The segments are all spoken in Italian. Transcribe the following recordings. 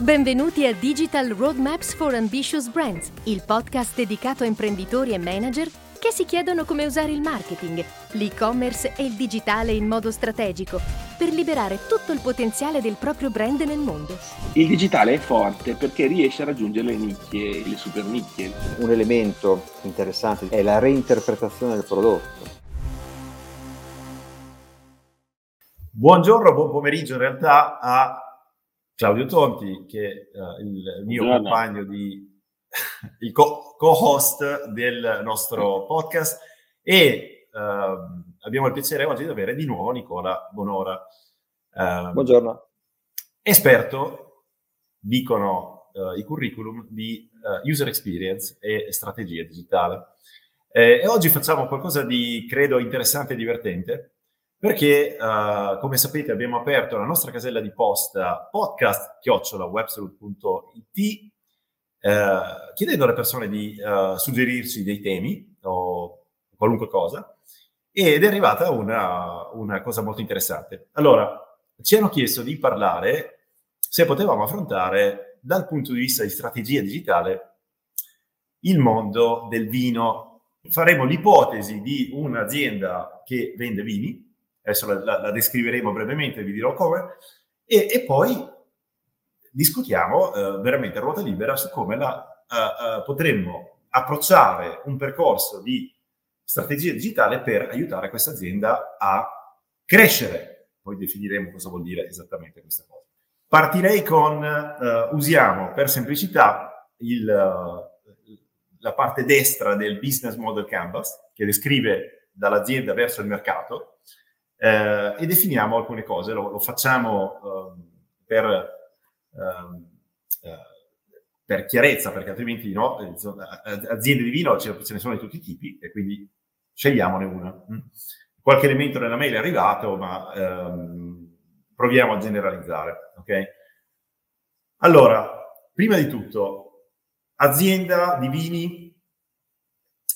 Benvenuti a Digital Roadmaps for Ambitious Brands, il podcast dedicato a imprenditori e manager che si chiedono come usare il marketing, l'e-commerce e il digitale in modo strategico per liberare tutto il potenziale del proprio brand nel mondo. Il digitale è forte perché riesce a raggiungere le nicchie le super nicchie. Un elemento interessante è la reinterpretazione del prodotto. Buongiorno, buon pomeriggio in realtà a Claudio Tonti, che è uh, il mio Buongiorno. compagno di il co- host del nostro podcast e uh, abbiamo il piacere oggi di avere di nuovo Nicola Bonora. Uh, Buongiorno. Esperto, dicono uh, i curriculum, di user experience e strategia digitale. Eh, e oggi facciamo qualcosa di, credo, interessante e divertente, perché uh, come sapete abbiamo aperto la nostra casella di posta podcast chiocciolawebsalute.it eh, chiedendo alle persone di uh, suggerirci dei temi o qualunque cosa ed è arrivata una, una cosa molto interessante. Allora, ci hanno chiesto di parlare se potevamo affrontare dal punto di vista di strategia digitale il mondo del vino. Faremo l'ipotesi di un'azienda che vende vini adesso la, la, la descriveremo brevemente, vi dirò come, e, e poi discutiamo eh, veramente a ruota libera su come la, uh, uh, potremmo approcciare un percorso di strategia digitale per aiutare questa azienda a crescere. Poi definiremo cosa vuol dire esattamente questa cosa. Partirei con, uh, usiamo per semplicità il, la parte destra del Business Model Canvas, che descrive dall'azienda verso il mercato, eh, e definiamo alcune cose. Lo, lo facciamo eh, per, ehm, eh, per, chiarezza, perché altrimenti no, aziende di vino ce ne sono di tutti i tipi e quindi scegliamone una. Mm. Qualche elemento nella mail è arrivato, ma ehm, proviamo a generalizzare. Okay? Allora, prima di tutto, azienda di vini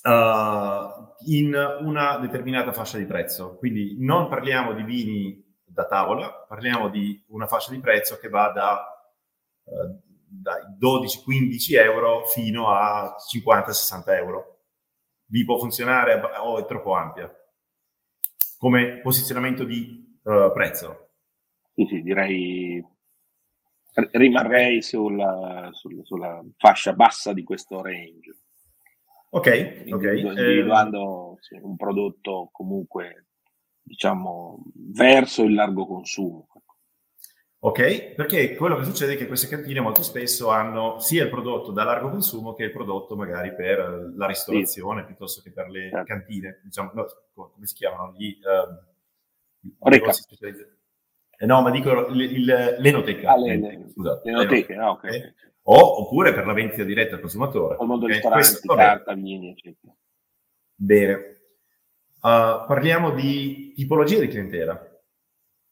uh, in una determinata fascia di prezzo. Quindi non parliamo di vini da tavola, parliamo di una fascia di prezzo che va da, uh, dai 12-15 euro fino a 50-60 euro. Vi può funzionare o è troppo ampia? Come posizionamento di uh, prezzo? Sì, sì, direi rimarrei sulla, sulla, sulla fascia bassa di questo range. Ok, ok. Individuando eh, un prodotto comunque, diciamo, verso il largo consumo. Ok, perché quello che succede è che queste cantine molto spesso hanno sia il prodotto da largo consumo che il prodotto magari per la ristorazione sì. piuttosto che per le certo. cantine, diciamo, no, come si chiamano? Gli, uh, eh, no, ma dico l'enoteca. Ah, le, le, scusate. L'enoteca, ah, ok. okay o, oppure per la vendita diretta al consumatore. Mondo okay? ristoranti, Questo, carta, vini, eccetera. Bene. Uh, parliamo di tipologia di clientela.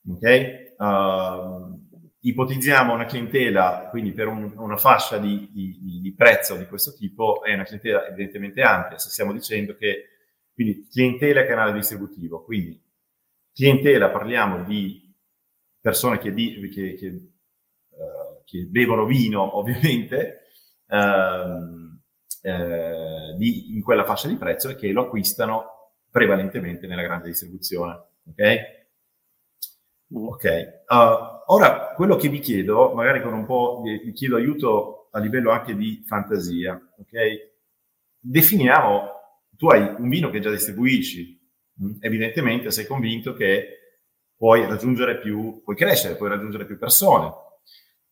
Ok? Uh, ipotizziamo una clientela, quindi per un, una fascia di, di, di, prezzo di questo tipo, è una clientela evidentemente ampia. Se stiamo dicendo che, quindi clientela e canale distributivo, quindi clientela parliamo di persone che, di, che, che che bevono vino ovviamente ehm, eh, di, in quella fascia di prezzo e che lo acquistano prevalentemente nella grande distribuzione. Ok? Ok. Uh, ora, quello che vi chiedo, magari con un po' di, vi chiedo aiuto a livello anche di fantasia, ok? Definiamo, tu hai un vino che già distribuisci? Mm? evidentemente sei convinto che puoi raggiungere più, puoi crescere, puoi raggiungere più persone,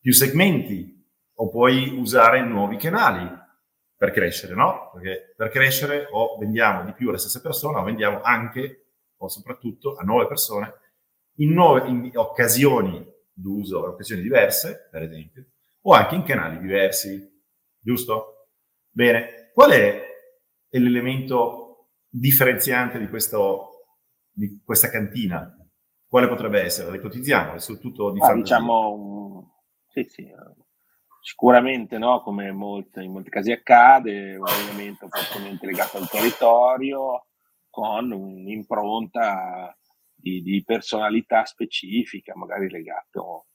più segmenti o puoi usare nuovi canali per crescere, no? Perché per crescere o vendiamo di più alle stesse persone o vendiamo anche o soprattutto a nuove persone in, nuove, in occasioni d'uso, occasioni diverse, per esempio, o anche in canali diversi, giusto? Bene, qual è l'elemento differenziante di, questo, di questa cantina? Quale potrebbe essere? Ipotizziamo, soprattutto di ah, Diciamo sì, sì. Sicuramente, no? come molte, in molti casi accade, un elemento fortemente legato al territorio con un'impronta di, di personalità specifica, magari legato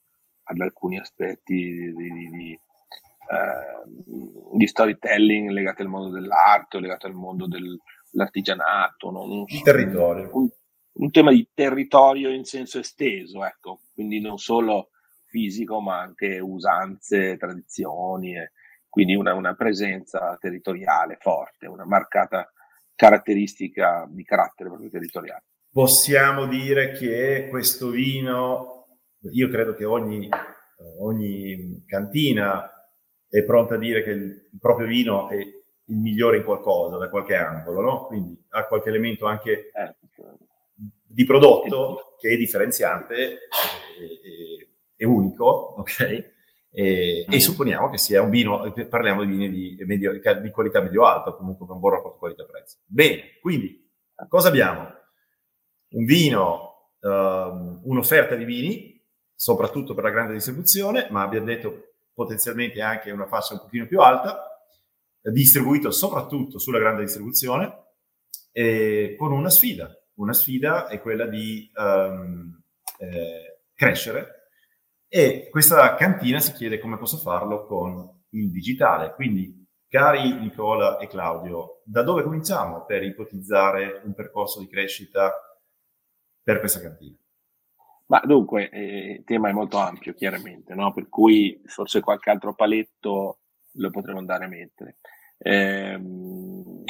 ad alcuni aspetti di, di, di, eh, di, storytelling legati al mondo dell'arte o legati al mondo dell'artigianato. No? Non so, territorio. Un, un, tema di territorio in senso esteso, ecco, quindi non solo fisico ma anche usanze, tradizioni, e quindi una, una presenza territoriale forte, una marcata caratteristica di carattere proprio territoriale. Possiamo dire che questo vino, io credo che ogni, ogni cantina è pronta a dire che il, il proprio vino è il migliore in qualcosa, da qualche angolo, no? Quindi ha qualche elemento anche eh, di prodotto che è differenziante e, e, e unico, ok? E, mm. e, supponiamo che sia un vino, parliamo di vini di, medio, di qualità medio-alta, comunque con un buon rapporto qualità-prezzo. Bene, quindi cosa abbiamo? Un vino, um, un'offerta di vini, soprattutto per la grande distribuzione, ma abbiamo detto potenzialmente anche una fascia un pochino più alta, distribuito soprattutto sulla grande distribuzione, e con una sfida. Una sfida è quella di um, eh, crescere e questa cantina si chiede come posso farlo con il digitale. Quindi, cari Nicola e Claudio, da dove cominciamo per ipotizzare un percorso di crescita per questa cantina? Ma dunque, eh, il tema è molto ampio, chiaramente, no? per cui forse qualche altro paletto lo potremmo andare a mettere. Eh,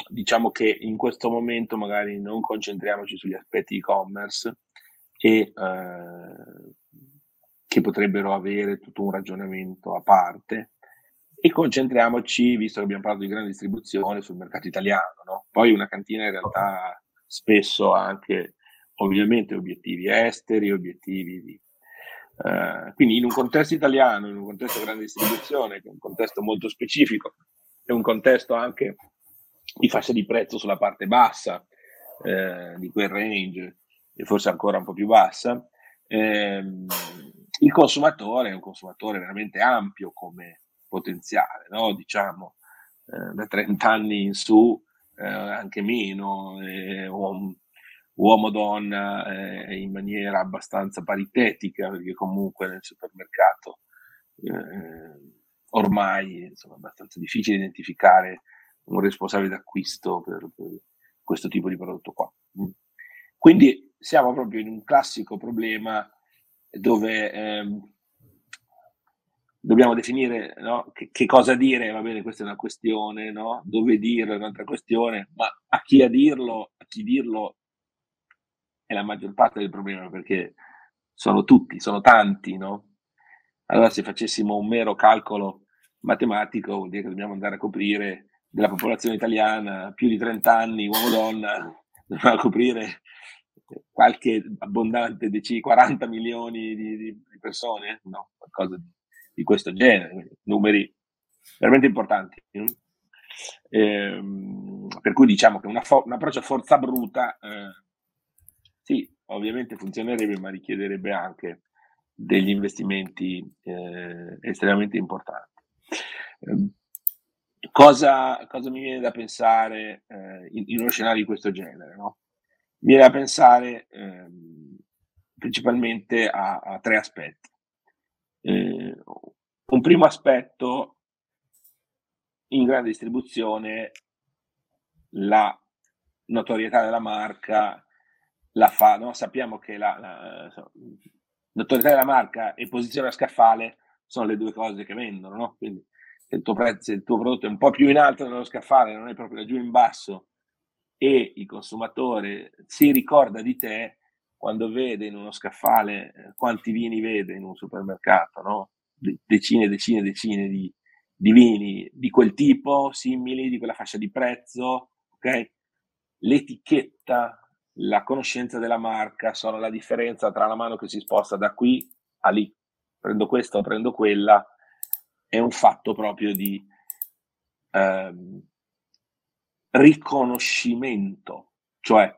diciamo che in questo momento magari non concentriamoci sugli aspetti e-commerce e eh, che potrebbero avere tutto un ragionamento a parte e concentriamoci, visto che abbiamo parlato di grande distribuzione, sul mercato italiano. No? Poi una cantina in realtà spesso ha anche ovviamente obiettivi esteri, obiettivi di... Uh, quindi in un contesto italiano, in un contesto di grande distribuzione, che è un contesto molto specifico, è un contesto anche di fascia di prezzo sulla parte bassa eh, di quel range, e forse ancora un po' più bassa, ehm, il consumatore è un consumatore veramente ampio come potenziale, no? diciamo eh, da 30 anni in su, eh, anche meno, eh, uomo, uomo-donna eh, in maniera abbastanza paritetica, perché comunque nel supermercato eh, ormai insomma, è abbastanza difficile identificare un responsabile d'acquisto per, per questo tipo di prodotto qua. Mm. Quindi siamo proprio in un classico problema dove ehm, dobbiamo definire no? che, che, cosa dire, va bene, questa è una questione, no? dove dirlo è un'altra questione, ma a chi a dirlo, a chi dirlo è la maggior parte del problema perché sono tutti, sono tanti, no? Allora se facessimo un mero calcolo matematico vuol dire che dobbiamo andare a coprire della popolazione italiana più di 30 anni, uomo-donna, dobbiamo coprire qualche abbondante decine, 40 milioni di, di, persone, no? qualcosa di, di, questo genere, numeri veramente importanti. Ehm, per cui diciamo che fo- un approccio a forza bruta, eh, sì, ovviamente funzionerebbe, ma richiederebbe anche degli investimenti eh, estremamente importanti. Eh, cosa, cosa, mi viene da pensare eh, in, in, uno scenario di questo genere? No? Viene da pensare ehm, principalmente a, a, tre aspetti. Eh, un primo aspetto, in grande distribuzione, la notorietà della marca la fa, no? sappiamo che la, la, notorietà della marca e posizione a scaffale sono le due cose che vendono, no? quindi se il tuo prezzo, il tuo prodotto è un po' più in alto nello scaffale, non è proprio giù in basso, e il consumatore si ricorda di te quando vede in uno scaffale eh, quanti vini vede in un supermercato, no? decine e decine e decine di, di, vini di quel tipo, simili, di quella fascia di prezzo, ok? L'etichetta, la conoscenza della marca sono la differenza tra la mano che si sposta da qui a lì. Prendo questa o prendo quella, è un fatto proprio di ehm, riconoscimento, cioè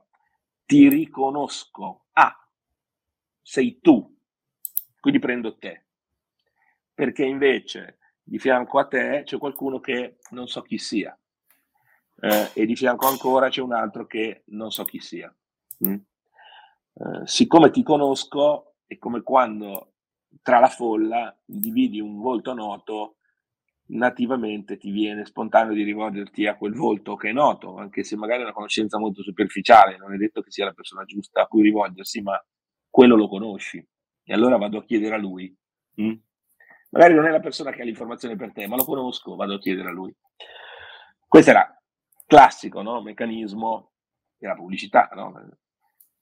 ti riconosco, ah, sei tu, quindi prendo te, perché invece di fianco a te c'è qualcuno che non so chi sia eh, e di fianco ancora c'è un altro che non so chi sia. Mm? Eh, siccome ti conosco è come quando tra la folla individi un volto noto, nativamente ti viene spontaneo di rivolgerti a quel volto che è noto, anche se magari è una conoscenza molto superficiale, non è detto che sia la persona giusta a cui rivolgersi, ma quello lo conosci. E allora vado a chiedere a lui. Mm? Magari non è la persona che ha l'informazione per te, ma lo conosco, vado a chiedere a lui. Questo era classico no? meccanismo della pubblicità, no?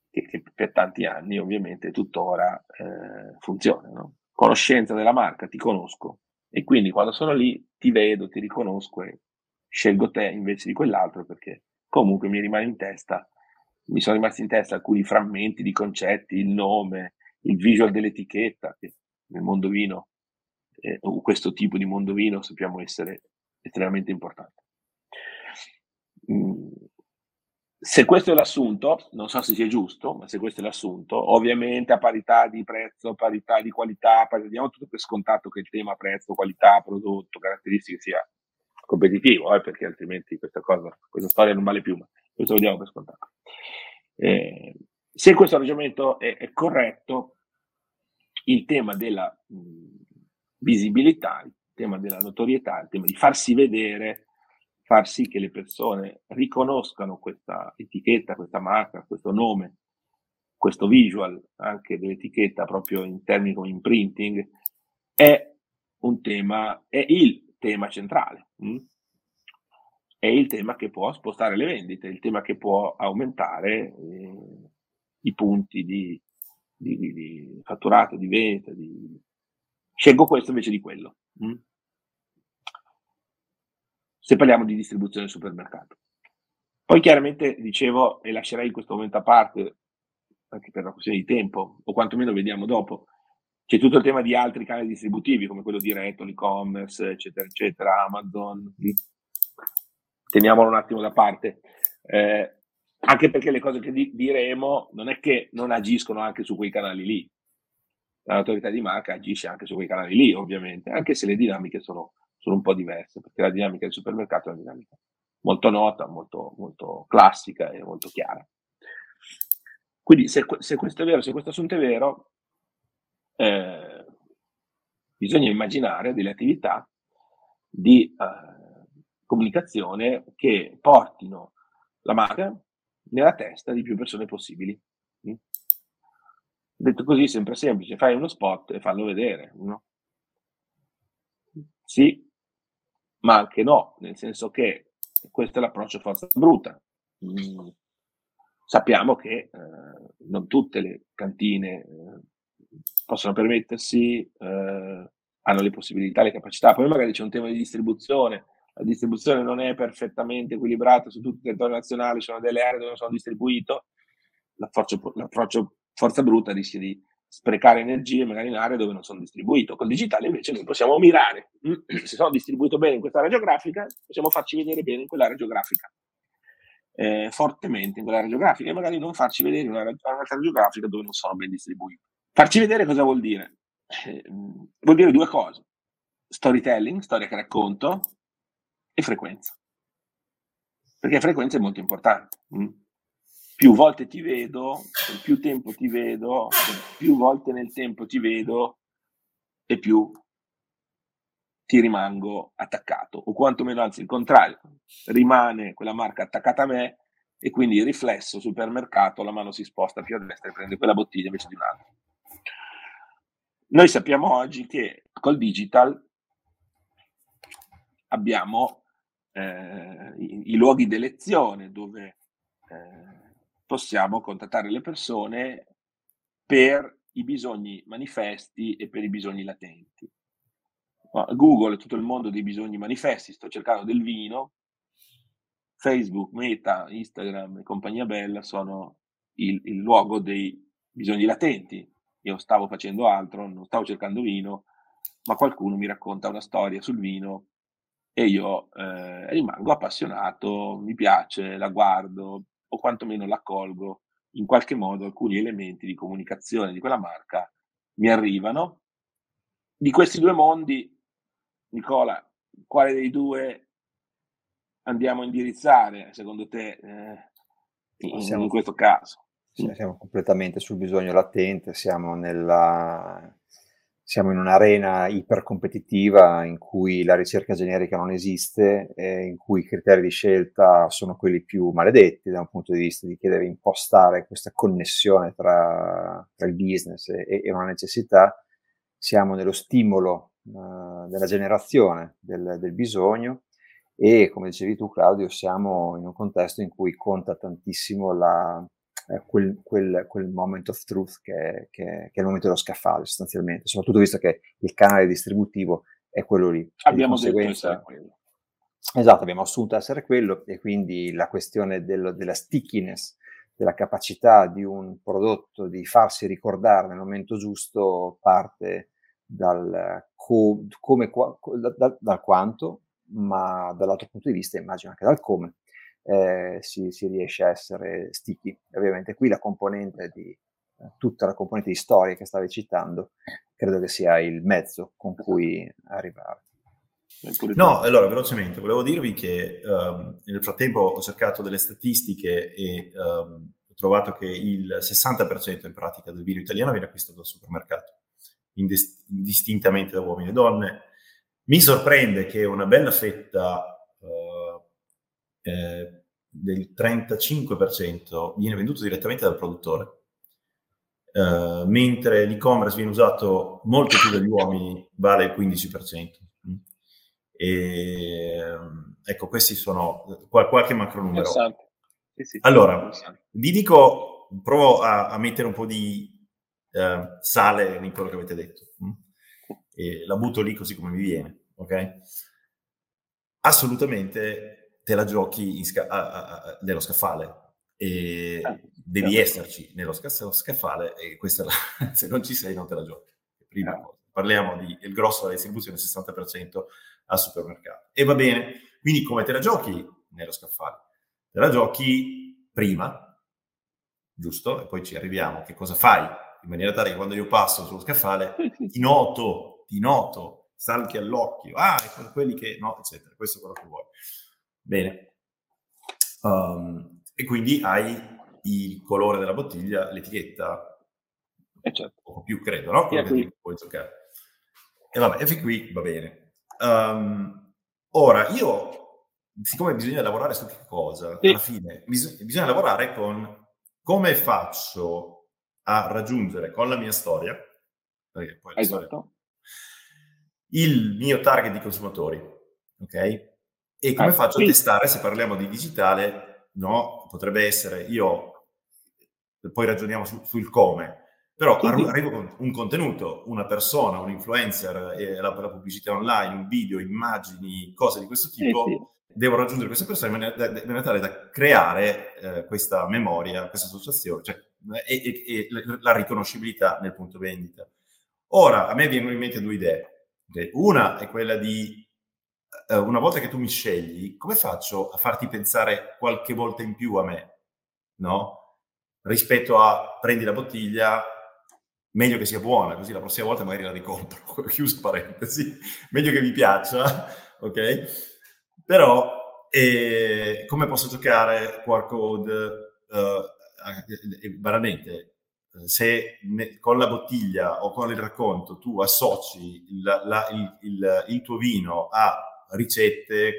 che, che, per tanti anni ovviamente tuttora eh, funziona. No? Conoscenza della marca, ti conosco, e quindi quando sono lì ti vedo, ti riconosco e scelgo te invece di quell'altro perché comunque mi rimane in testa, mi sono rimasti in testa alcuni frammenti di concetti, il nome, il visual dell'etichetta, che nel mondo vino, eh, o questo tipo di mondo vino sappiamo essere estremamente importante. Mm, se questo è l'assunto, non so se sia giusto, ma se questo è l'assunto, ovviamente a parità di prezzo, parità di qualità, diamo tutto per scontato che il tema prezzo, qualità, prodotto, caratteristiche sia competitivo, eh, perché altrimenti questa cosa, questa storia non vale più, ma questo lo diamo per scontato. Eh, se questo ragionamento è, è, corretto, il tema della mh, visibilità, il tema della notorietà, il tema di farsi vedere, far sì che le persone riconoscano questa etichetta, questa marca, questo nome, questo visual anche dell'etichetta proprio in termini come imprinting, è un tema, è il tema centrale. Hm? È il tema che può spostare le vendite, il tema che può aumentare eh, i punti di, di, di, fatturato, di vendita. Scelgo questo invece di quello. Hm? Se parliamo di distribuzione del supermercato. Poi chiaramente dicevo, e lascerei in questo momento a parte, anche per una questione di tempo, o quantomeno vediamo dopo, c'è tutto il tema di altri canali distributivi, come quello diretto, l'e-commerce, eccetera, eccetera, Amazon. Teniamolo un attimo da parte. Eh, anche perché le cose che di- diremo non è che non agiscono anche su quei canali lì. L'autorità di marca agisce anche su quei canali lì, ovviamente, anche se le dinamiche sono sono un po' diverse, perché la dinamica del supermercato è una dinamica molto nota, molto, molto classica e molto chiara. Quindi se, se, questo è vero, se questo assunto è vero, eh, bisogna immaginare delle attività di eh, comunicazione che portino la marca nella testa di più persone possibili. Mm? Detto così, sempre semplice, fai uno spot e fallo vedere. No? Sì, ma anche no, nel senso che questo è l'approccio forza bruta. Mm. Sappiamo che eh, non tutte le cantine eh, possono permettersi, eh, hanno le possibilità, le capacità. Poi magari c'è un tema di distribuzione, la distribuzione non è perfettamente equilibrata su tutto il territorio nazionale, ci sono delle aree dove non sono distribuito, l'approccio, l'approccio forza bruta rischia di sprecare energie magari in aree dove non sono distribuito. Col digitale invece noi possiamo mirare, se sono distribuito bene in questa area geografica, possiamo farci vedere bene in quell'area geografica, eh, fortemente in quell'area geografica e magari non farci vedere in un'area, geografica dove non sono ben distribuiti. Farci vedere cosa vuol dire? Eh, vuol dire due cose. Storytelling, storia che racconto, e frequenza. Perché frequenza è molto importante. Mm? Più volte ti vedo, più tempo ti vedo, più volte nel tempo ti vedo e più ti rimango attaccato, o quantomeno anzi il contrario, rimane quella marca attaccata a me e quindi il riflesso supermercato, la mano si sposta più a destra e prende quella bottiglia invece di un'altra. Noi sappiamo oggi che col digital abbiamo eh, i, i, luoghi d'elezione dove eh, possiamo contattare le persone per i bisogni manifesti e per i bisogni latenti. Google è tutto il mondo dei bisogni manifesti, sto cercando del vino, Facebook, Meta, Instagram e compagnia bella sono il, il luogo dei bisogni latenti. Io stavo facendo altro, non stavo cercando vino, ma qualcuno mi racconta una storia sul vino e io eh, rimango appassionato, mi piace, la guardo, o quantomeno l'accolgo, in qualche modo alcuni elementi di comunicazione di quella marca mi arrivano. Di questi due mondi, Nicola, quale dei due andiamo a indirizzare secondo te eh, in, siamo, in, questo caso? Siamo completamente sul bisogno latente, siamo nella siamo in un'arena ipercompetitiva in cui la ricerca generica non esiste, e in cui i criteri di scelta sono quelli più maledetti da un punto di vista di chiedere impostare questa connessione tra, tra il business e, e, una necessità, siamo nello stimolo uh, della generazione del, del bisogno e come dicevi tu Claudio siamo in un contesto in cui conta tantissimo la, eh, quel, quel, quel, moment of truth che, che, che, è il momento dello scaffale sostanzialmente, soprattutto visto che il canale distributivo è quello lì. Abbiamo detto essere quello. Esatto, abbiamo assunto essere quello e quindi la questione del, della stickiness, della capacità di un prodotto di farsi ricordare nel momento giusto parte dal, co, come, da, dal quanto, ma dall'altro punto di vista immagino anche dal come eh, si, si, riesce a essere sticky. Ovviamente qui la componente di eh, tutta la componente di storia che stavi citando credo che sia il mezzo con cui arrivare. No, allora velocemente, volevo dirvi che um, nel frattempo ho cercato delle statistiche e um, ho trovato che il 60% in pratica del vino italiano viene acquistato al supermercato, indist- indistintamente da uomini e donne. Mi sorprende che una bella fetta eh, del 35% viene venduto direttamente dal produttore, eh, mentre l'e-commerce viene usato molto più dagli uomini, vale il 15%. E, ecco, questi sono qualche macro numero. Sì, sì, allora, vi dico, provo a, a, mettere un po' di eh, sale in quello che avete detto. E la butto lì così come mi viene, ok? Assolutamente te la giochi sca- a, a, a, nello scaffale e ah, devi certo. esserci nello scaffale e questa la, se non ci sei non te la giochi. Prima ah. cosa. Parliamo di il grosso della distribuzione 60% al supermercato. E va bene, quindi come te la giochi nello scaffale? Te la giochi prima, giusto? E poi ci arriviamo. Che cosa fai? In maniera tale che quando io passo sullo scaffale ti noto, ti noto, salti all'occhio, ah, quelli che no, eccetera. Questo è quello che vuoi. Bene. Um, e quindi hai il colore della bottiglia, l'etichetta, eh certo. o più credo, no? Quello che puoi giocare. E vabbè, e fin qui va bene. Um, ora, io, siccome bisogna lavorare su che cosa, sì. alla fine bis- bisogna lavorare con come faccio a raggiungere con la mia storia, perché poi la esatto. storia, il mio target di consumatori, ok? E come ah, faccio sì. a testare se parliamo di digitale? No, potrebbe essere io, poi ragioniamo su, sul come, però sì, arrivo con un contenuto, una persona, un influencer, eh, la, la, pubblicità online, un video, immagini, cose di questo tipo, sì, devo raggiungere queste persone in maniera, in maniera tale da creare eh, questa memoria, questa associazione, cioè, e, e, e, la riconoscibilità nel punto vendita. Ora, a me vengono in mente due idee. Okay? Una è quella di eh, una volta che tu mi scegli, come faccio a farti pensare qualche volta in più a me? No? Rispetto a prendi la bottiglia, meglio che sia buona, così la prossima volta magari la ricompro, chiuso parentesi, meglio che mi piaccia, ok? Però eh, come posso giocare QR code? Uh, banalmente, se ne, con la bottiglia o con il racconto tu associ il, la, il, il, il tuo vino a ricette, eh,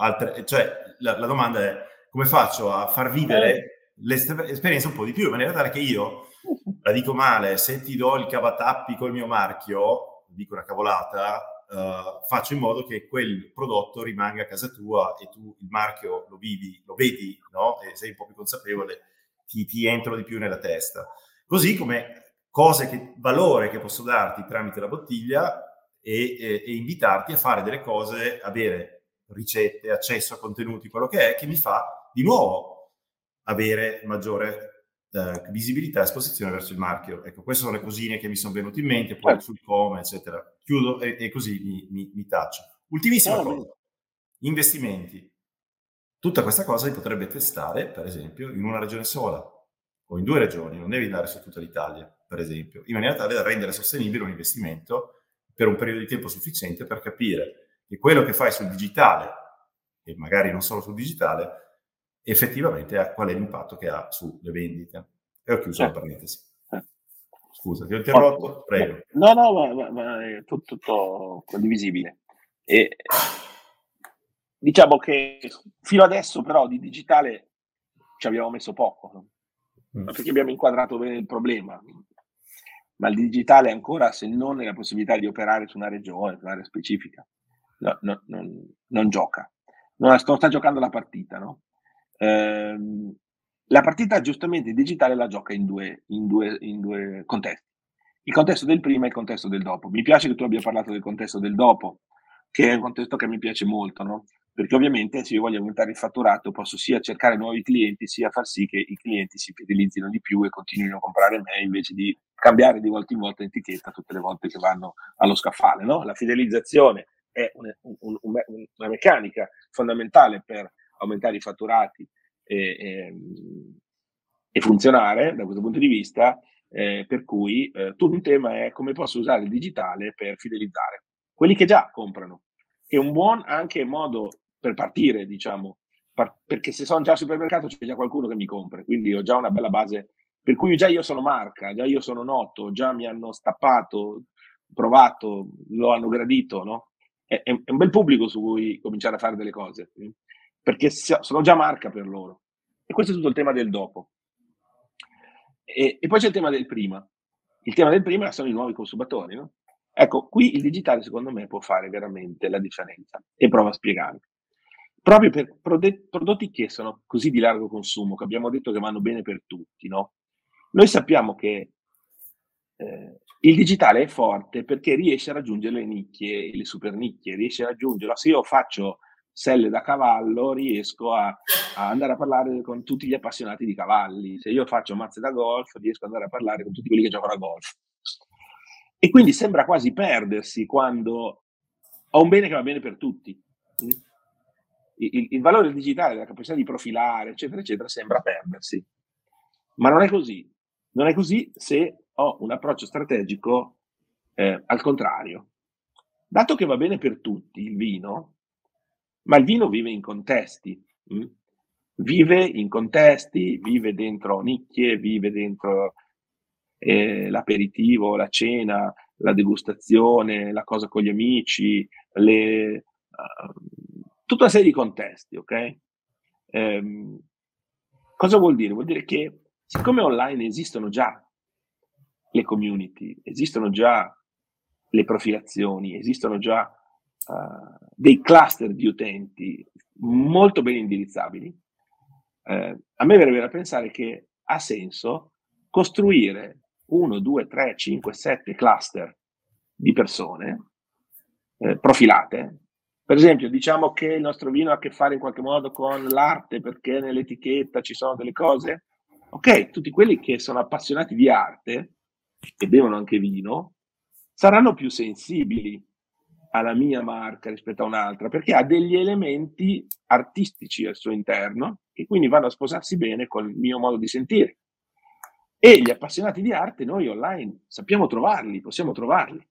altre, cioè la, la, domanda è come faccio a far vivere l'esperienza un po' di più, in maniera tale che io, la dico male, se ti do il cavatappi col mio marchio, dico una cavolata, Uh, faccio in modo che quel prodotto rimanga a casa tua e tu il marchio lo vivi, lo vedi, no? E sei un po' più consapevole, ti, ti entro di più nella testa. Così come cose che, valore che posso darti tramite la bottiglia, e, e, e invitarti a fare delle cose, avere ricette, accesso a contenuti, quello che è, che mi fa di nuovo avere maggiore eh, visibilità e esposizione verso il marchio. Ecco, queste sono le cosine che mi sono venute in mente, poi sul come, eccetera. Chiudo e, e così mi, mi, mi, taccio. Ultimissima cosa, investimenti. Tutta questa cosa si potrebbe testare, per esempio, in una regione sola o in due regioni, non devi andare su tutta l'Italia, per esempio, in maniera tale da rendere sostenibile un investimento per un periodo di tempo sufficiente per capire che quello che fai sul digitale, e magari non solo sul digitale, effettivamente ha, qual è l'impatto che ha sulle vendite. E ho chiuso eh. la parentesi. Scusa, ti ho interrotto, prego. No, no, ma, ma, ma è tutto, tutto condivisibile. E, diciamo che fino adesso però di digitale ci abbiamo messo poco, no? Mm. perché abbiamo inquadrato bene il problema. Ma il digitale ancora, se non nella possibilità di operare su una regione, su un'area specifica, no, no, non, non, gioca. Non, sta, sta giocando la partita, no? Ehm, la partita giustamente digitale la gioca in due, in, due, in due, contesti. Il contesto del prima e il contesto del dopo. Mi piace che tu abbia parlato del contesto del dopo, che è un contesto che mi piace molto, no? perché ovviamente se io voglio aumentare il fatturato posso sia cercare nuovi clienti, sia far sì che i clienti si fidelizzino di più e continuino a comprare me invece di cambiare di volta in volta etichetta tutte le volte che vanno allo scaffale. No? La fidelizzazione è un, un, un, una meccanica fondamentale per aumentare i fatturati e, e, e funzionare da questo punto di vista, eh, per cui eh, tutto un tema è come posso usare il digitale per fidelizzare quelli che già comprano, è un buon anche modo per partire, diciamo, par- perché se sono già al supermercato c'è già qualcuno che mi compra, quindi ho già una bella base, per cui già io sono marca, già io sono noto, già mi hanno stappato, provato, lo hanno gradito, no? È, è un bel pubblico su cui cominciare a fare delle cose perché sono già marca per loro. E questo è tutto il tema del dopo. E, e poi c'è il tema del prima. Il tema del prima sono i nuovi consumatori. No? Ecco, qui il digitale secondo me può fare veramente la differenza e provo a spiegarlo. Proprio per prodotti che sono così di largo consumo, che abbiamo detto che vanno bene per tutti, no? Noi sappiamo che eh, il digitale è forte perché riesce a raggiungere le nicchie, le super nicchie, riesce a raggiungerlo. Se io faccio selle da cavallo riesco a, a, andare a parlare con tutti gli appassionati di cavalli. Se io faccio mazze da golf, riesco ad andare a parlare con tutti quelli che giocano a golf. E quindi sembra quasi perdersi quando ho un bene che va bene per tutti. Mm? Il, il, il valore digitale, la capacità di profilare, eccetera, eccetera, sembra perdersi. Ma non è così. Non è così se ho un approccio strategico eh, al contrario. Dato che va bene per tutti il vino, ma il vino vive in contesti, mh? Mm? vive in contesti, vive dentro nicchie, vive dentro eh, l'aperitivo, la cena, la degustazione, la cosa con gli amici, le, uh, tutta una serie di contesti, ok? Um, cosa vuol dire? Vuol dire che siccome online esistono già le community, esistono già le profilazioni, esistono già uh, dei cluster di utenti molto ben indirizzabili, uh, a me verrebbe da pensare che ha senso costruire 1, 2, 3, 5, 7 cluster di persone eh, profilate. Per esempio, diciamo che il nostro vino ha a che fare in qualche modo con l'arte perché nell'etichetta ci sono delle cose. Ok, tutti quelli che sono appassionati di arte e bevono anche vino saranno più sensibili alla mia marca rispetto a un'altra, perché ha degli elementi artistici al suo interno che quindi vanno a sposarsi bene con il mio modo di sentire. E gli appassionati di arte noi online sappiamo trovarli, possiamo trovarli.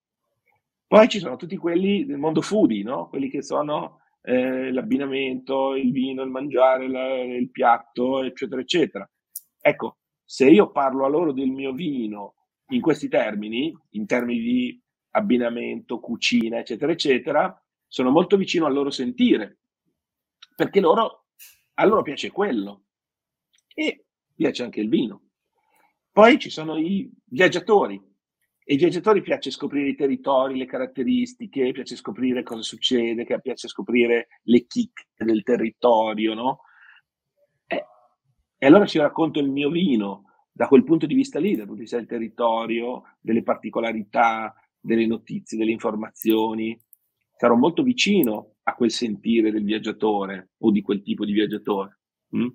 Poi ci sono tutti quelli del mondo foodie, no? quelli che sono eh, l'abbinamento, il vino, il mangiare, la, il piatto, eccetera, eccetera. Ecco, se io parlo a loro del mio vino in questi termini, in termini di abbinamento, cucina, eccetera, eccetera, sono molto vicino al loro sentire, perché loro, a loro piace quello e piace anche il vino. Poi ci sono i viaggiatori, e ai viaggiatori piace scoprire i territori, le caratteristiche, piace scoprire cosa succede, piace scoprire le chicche del territorio, no? E allora ci racconto il mio vino da quel punto di vista lì, dal punto di vista del territorio, delle particolarità, delle notizie, delle informazioni, sarò molto vicino a quel sentire del viaggiatore o di quel tipo di viaggiatore. Mm?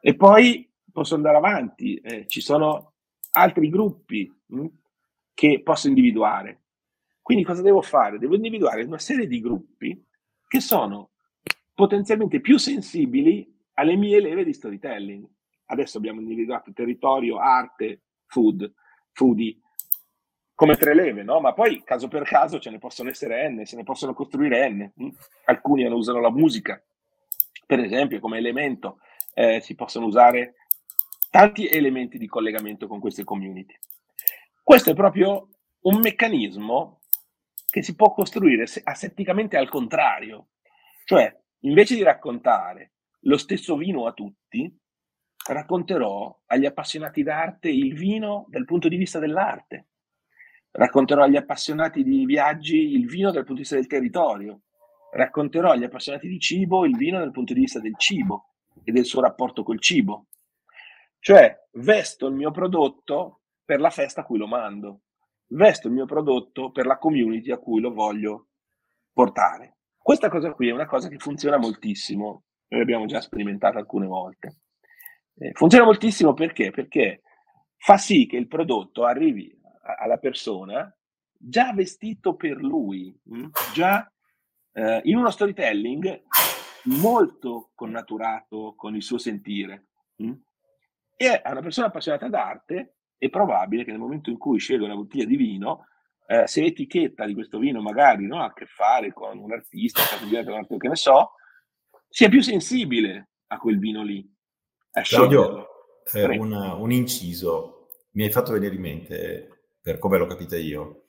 E poi posso andare avanti, eh, ci sono altri gruppi mm, che posso individuare. Quindi cosa devo fare? Devo individuare una serie di gruppi che sono potenzialmente più sensibili alle mie leve di storytelling. Adesso abbiamo individuato territorio, arte, food, foodie, come tre leve, no? Ma poi caso per caso ce ne possono essere N, se ne possono costruire N. Hm? Alcuni usano la musica, per esempio, come elemento. Eh, si possono usare tanti elementi di collegamento con queste community. Questo è proprio un meccanismo che si può costruire asetticamente al contrario. Cioè, invece di raccontare lo stesso vino a tutti, racconterò agli appassionati d'arte il vino dal punto di vista dell'arte. Racconterò agli appassionati di viaggi il vino dal punto di vista del territorio. Racconterò agli appassionati di cibo il vino dal punto di vista del cibo e del suo rapporto col cibo. Cioè, vesto il mio prodotto per la festa a cui lo mando, vesto il mio prodotto per la community a cui lo voglio portare. Questa cosa qui è una cosa che funziona moltissimo, noi l'abbiamo già sperimentato alcune volte. Eh, funziona moltissimo perché? Perché fa sì che il prodotto arrivi alla persona già vestito per lui, mh? Mm, già eh, in uno storytelling molto connaturato con il suo sentire. Mh? Mm. E a una persona appassionata d'arte è probabile che nel momento in cui sceglie una bottiglia di vino, eh, se l'etichetta di questo vino magari no, ha a che fare con un artista, che ne so, sia più sensibile a quel vino lì. Claudio, eh, un, un, inciso, mi hai fatto venire in mente, per come l'ho capita io,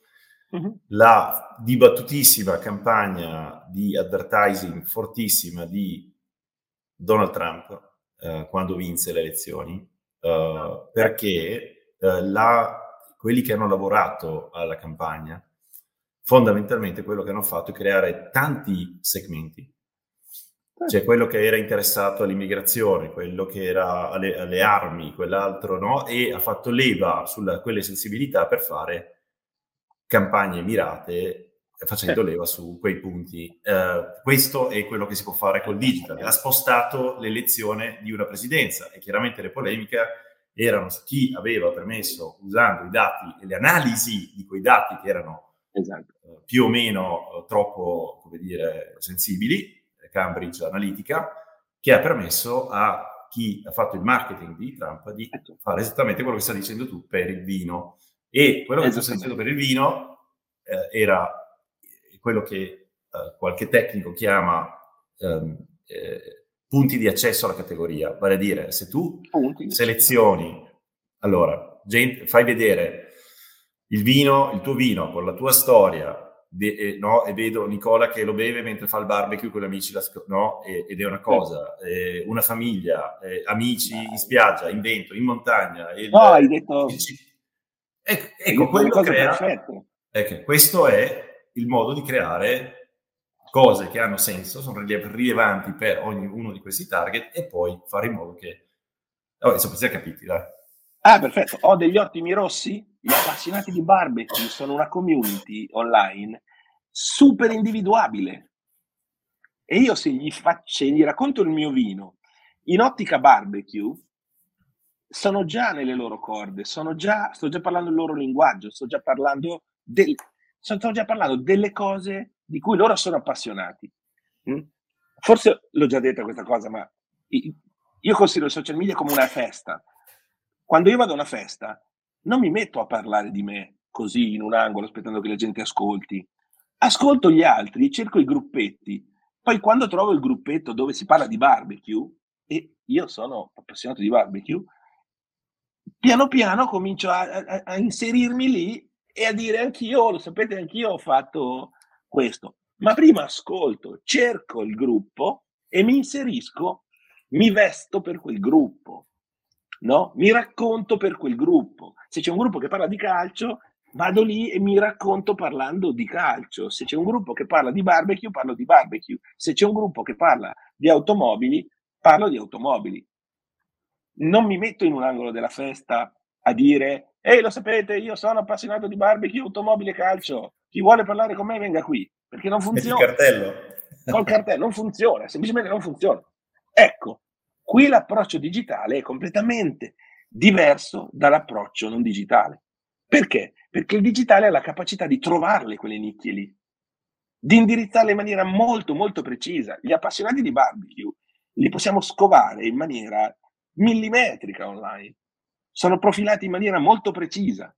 uh-huh. la dibattutissima campagna di advertising fortissima di Donald Trump eh, quando vinse le elezioni, eh, perché eh, la, quelli che hanno lavorato alla campagna, fondamentalmente quello che hanno fatto è creare tanti segmenti c'è quello che era interessato all'immigrazione, quello che era alle, alle armi, quell'altro no, e ha fatto leva su quelle sensibilità per fare campagne mirate facendo leva su quei punti. Uh, questo è quello che si può fare col digital. Ha spostato l'elezione di una presidenza e chiaramente le polemiche erano su chi aveva permesso, usando i dati e le analisi di quei dati che erano esatto. uh, più o meno uh, troppo, come dire, sensibili, Cambridge Analytica, che ha permesso a chi ha fatto il marketing di Trump di ecco. fare esattamente quello che stai dicendo tu per il vino. E quello che stai dicendo per il vino eh, era quello che eh, qualche tecnico chiama ehm, eh, punti di accesso alla categoria, vale a dire se tu selezioni, allora, gente, fai vedere il vino, il tuo vino con la tua storia, de, eh, no? e vedo Nicola che lo beve mentre fa il barbecue con gli amici, no? e, ed è una cosa, eh, una famiglia, eh, amici in spiaggia, in vento, in montagna. Il, no, hai detto... Ecco, ecco quello crea, ecco, questo è il modo di creare cose che hanno senso, sono rilevanti per ognuno di questi target e poi fare in modo che... Oh, insomma, si è capiti, dai. Ah, perfetto. Ho degli ottimi rossi. Gli appassionati di barbecue sono una community online super individuabile. E io se gli, faccio, gli racconto il mio vino in ottica barbecue, sono già nelle loro corde, sono già, sto già parlando il loro linguaggio, sto già parlando, del, sto già parlando delle cose di cui loro sono appassionati. Mm? Forse l'ho già detta questa cosa, ma io considero i social media come una festa quando io vado a una festa, non mi metto a parlare di me così in un angolo aspettando che la gente ascolti. Ascolto gli altri, cerco i gruppetti. Poi quando trovo il gruppetto dove si parla di barbecue, e io sono appassionato di barbecue, piano piano comincio a, a, a inserirmi lì e a dire anch'io, lo sapete, anch'io ho fatto questo. Ma prima ascolto, cerco il gruppo e mi inserisco, mi vesto per quel gruppo no? Mi racconto per quel gruppo. Se c'è un gruppo che parla di calcio, vado lì e mi racconto parlando di calcio. Se c'è un gruppo che parla di barbecue, parlo di barbecue. Se c'è un gruppo che parla di automobili, parlo di automobili. Non mi metto in un angolo della festa a dire, ehi, lo sapete, io sono appassionato di barbecue, automobili e calcio. Chi vuole parlare con me venga qui, perché non funziona. Il cartello. Col cartello non funziona, semplicemente non funziona. Ecco, Qui l'approccio digitale è completamente diverso dall'approccio non digitale. Perché? Perché il digitale ha la capacità di trovarle quelle nicchie lì, di indirizzarle in maniera molto molto precisa. Gli appassionati di barbecue li possiamo scovare in maniera millimetrica online. Sono profilati in maniera molto precisa.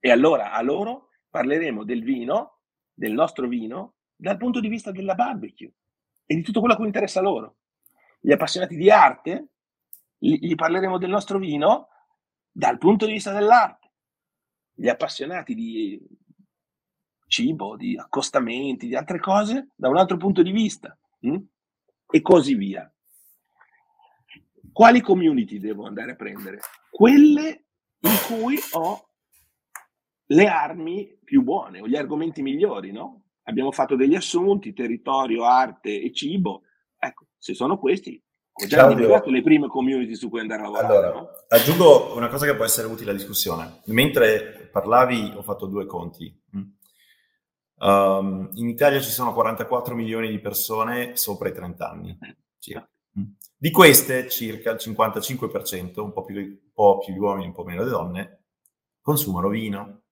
E allora a loro parleremo del vino, del nostro vino, dal punto di vista della barbecue e di tutto quello che interessa loro gli appassionati di arte, gli parleremo del nostro vino dal punto di vista dell'arte. gli appassionati di cibo, di accostamenti, di altre cose da un altro punto di vista mh? Hm? e così via. Quali community devo andare a prendere? Quelle in cui ho le armi più buone o gli argomenti migliori, no? Abbiamo fatto degli assunti, territorio, arte e cibo. Se sono questi, ho già individuato le prime community su cui andare a lavorare. Allora, no? aggiungo una cosa che può essere utile alla discussione. Mentre parlavi ho fatto due conti. Um, in Italia ci sono 44 milioni di persone sopra i 30 anni. Circa. Mm. Di queste, circa il 55%, un po' più, un po' più gli uomini, un po' meno le donne, consumano vino.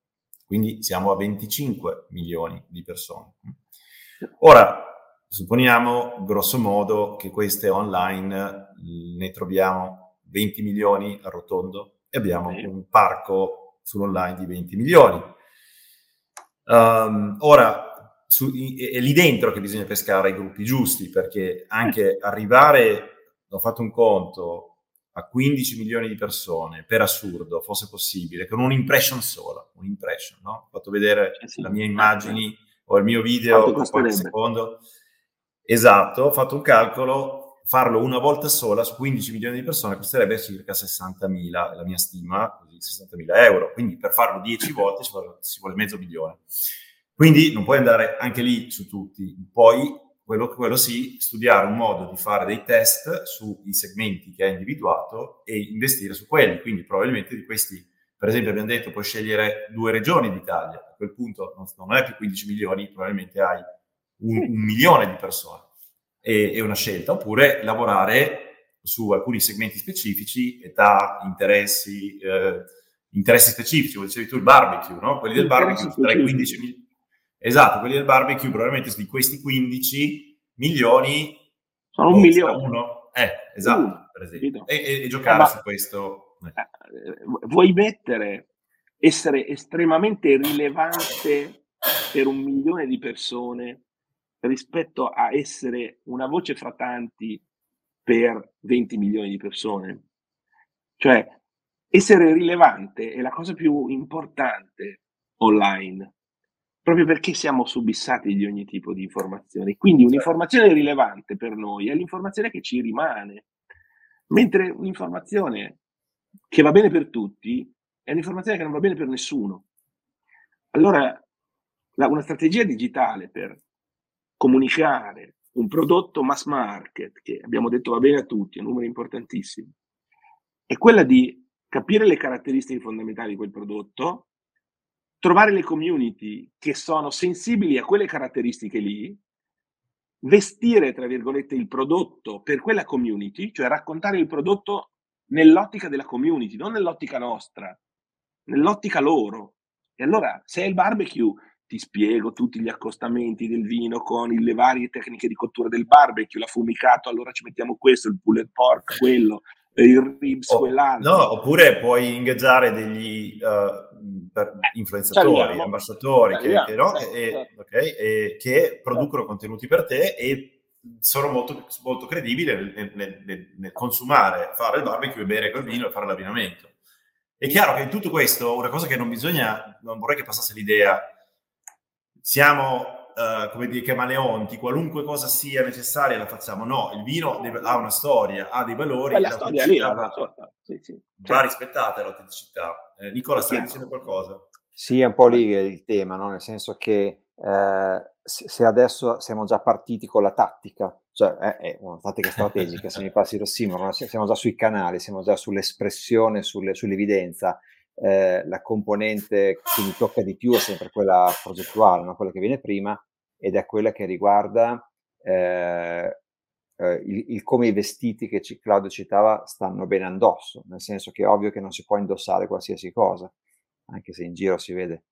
Quindi siamo a 25 milioni di persone. Ora, supponiamo grosso modo che queste online ne troviamo 20 milioni a rotondo e abbiamo un parco sull'online di 20 milioni. Um, ora, su, è lì dentro che bisogna pescare i gruppi giusti, perché anche arrivare, ho fatto un conto, a 15 milioni di persone, per assurdo, fosse possibile, con un'impression sola, un'impression, no? Ho fatto vedere eh sì, le mie immagini o il mio video qualche secondo. Esatto, ho fatto un calcolo, farlo una volta sola su 15 milioni di persone costerebbe circa 60.000, la mia stima, così 60.000 euro. Quindi per farlo 10 volte ci vuole, ci vuole mezzo milione. Quindi non puoi andare anche lì su tutti. Poi quello, quello sì, studiare un modo di fare dei test sui segmenti che hai individuato e investire su quelli. Quindi probabilmente di questi, per esempio abbiamo detto, puoi scegliere due regioni d'Italia, a quel punto non, non è più 15 milioni, probabilmente hai un, un milione di persone. E, è una scelta, oppure lavorare su alcuni segmenti specifici, età, interessi, eh, interessi specifici, come dicevi tu, il barbecue, no? Quelli del barbecue tra i 15 milioni Esatto, quelli del barbecue probabilmente di questi 15 milioni sono un milione. Uno. Eh, esatto, uno, per esempio. E, e, e, giocare eh, su questo. Eh. Vuoi mettere, essere estremamente rilevante per un milione di persone rispetto a essere una voce fra tanti per 20 milioni di persone? Cioè, essere rilevante è la cosa più importante online proprio perché siamo subissati di ogni tipo di informazione. Quindi certo. un'informazione rilevante per noi è l'informazione che ci rimane, mentre un'informazione che va bene per tutti è un'informazione che non va bene per nessuno. Allora, la, una strategia digitale per comunicare un prodotto mass market, che abbiamo detto va bene a tutti, è un numero importantissimo, è quella di capire le caratteristiche fondamentali di quel prodotto, trovare le community che sono sensibili a quelle caratteristiche lì, vestire, tra virgolette, il prodotto per quella community, cioè raccontare il prodotto nell'ottica della community, non nell'ottica nostra, nell'ottica loro. E allora, se è il barbecue, ti spiego tutti gli accostamenti del vino con le varie tecniche di cottura del barbecue, l'affumicato, allora ci mettiamo questo, il pulled pork, quello, il ribs, oh, quell'altro. No, oppure puoi ingaggiare degli uh, influenzatori, ambasciatori che, che, no? e. Okay, e, che producono contenuti per te e sono molto, molto credibili nel, nel, nel, nel, consumare, fare il barbecue, bere quel vino e fare l'abbinamento. È chiaro che in tutto questo, una cosa che non bisogna, non vorrei che passasse l'idea, siamo uh, come dire, camaleonti, qualunque cosa sia necessaria la facciamo. No, il vino deve, ha una storia, ha dei valori. La storia lì va, sì, sì. va rispettata l'autenticità. Eh, Nicola, stai dicendo qualcosa? Sì, è un po' lì il tema, no? nel senso che eh, se adesso siamo già partiti con la tattica, cioè è, è una tattica strategica, se mi passi lo simolo, siamo già sui canali, siamo già sull'espressione, sulle, sull'evidenza, eh, la componente che mi tocca di più è sempre quella progettuale, no? quella che viene prima, ed è quella che riguarda eh, eh, il, il, come i vestiti che Claudio citava stanno bene addosso, nel senso che è ovvio che non si può indossare qualsiasi cosa, anche se in giro si vede,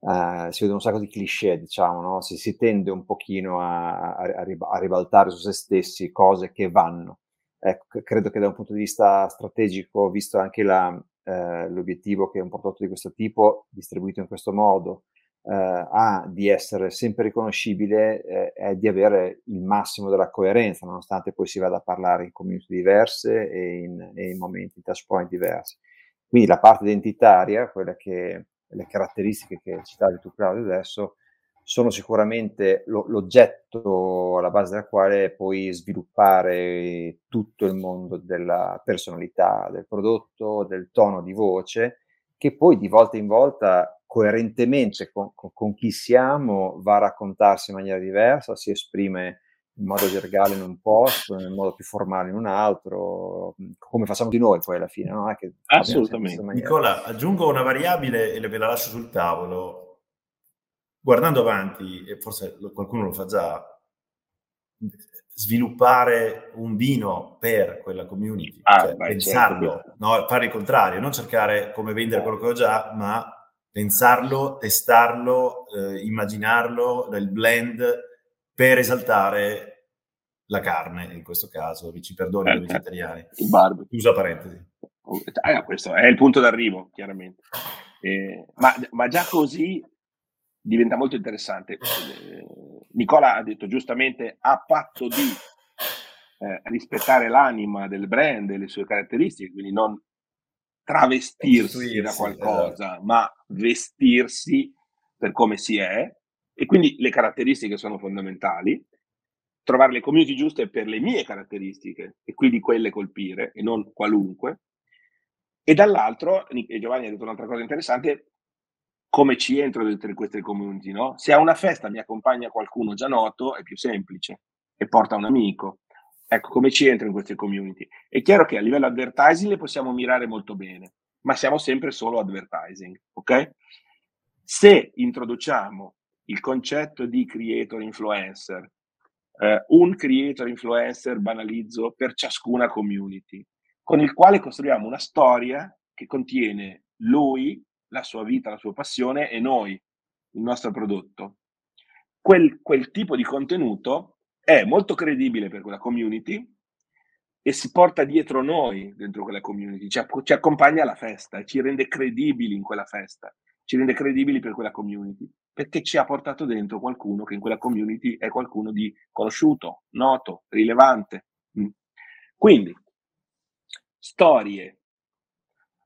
uh, si vede un sacco di cliché, diciamo, no? si, si, tende un pochino a, a, a, ribaltare su se stessi cose che vanno. Ecco, credo che da un punto di vista strategico, visto anche la, eh, l'obiettivo che un prodotto di questo tipo, distribuito in questo modo, eh, ha di essere sempre riconoscibile eh, è di avere il massimo della coerenza, nonostante poi si vada a parlare in community diverse e in, e in momenti, in touch point diversi. Quindi la parte identitaria, quella che le caratteristiche che citavi tu Claudio adesso, sono sicuramente lo, l'oggetto alla base del quale puoi sviluppare tutto il mondo della personalità del prodotto, del tono di voce, che poi di volta in volta coerentemente con, con, con chi siamo va a raccontarsi in maniera diversa, si esprime in modo gergale in un posto, nel modo più formale in un altro, come facciamo di noi poi alla fine, no? Assolutamente. Nicola, aggiungo una variabile e ve la lascio sul tavolo guardando avanti, e forse qualcuno lo fa già, sviluppare un vino per quella community, ah, cioè beh, pensarlo, certo. no, fare il contrario, non cercare come vendere quello che ho già, ma pensarlo, testarlo, eh, immaginarlo, il blend per esaltare la carne, in questo caso, vi ci perdoni i vegetariani. Il barbecue. Chiusa parentesi. Ah, questo è il punto d'arrivo, chiaramente. Eh, ma, ma, già così diventa molto interessante. Eh, Nicola ha detto giustamente a patto di eh, rispettare l'anima del brand e le sue caratteristiche, quindi non travestirsi da qualcosa, esatto. ma vestirsi per come si è. E quindi le caratteristiche sono fondamentali. Trovare le community giuste per le mie caratteristiche e quindi quelle colpire e non qualunque. E dall'altro, e Giovanni ha detto un'altra cosa interessante, come ci entro dentro queste community, no? Se a una festa mi accompagna qualcuno già noto, è più semplice e porta un amico. Ecco, come ci entro in queste community? È chiaro che a livello advertising le possiamo mirare molto bene, ma siamo sempre solo advertising, ok? Se introduciamo il concetto di creator influencer, eh, un creator influencer banalizzo per ciascuna community, con il quale costruiamo una storia che contiene lui, la sua vita, la sua passione e noi, il nostro prodotto. Quel, quel tipo di contenuto è molto credibile per quella community e si porta dietro noi dentro quella community, ci, ci accompagna alla festa, ci rende credibili in quella festa, ci rende credibili per quella community, perché ci ha portato dentro qualcuno che in quella community è qualcuno di conosciuto, noto, rilevante. Mm. Quindi, storie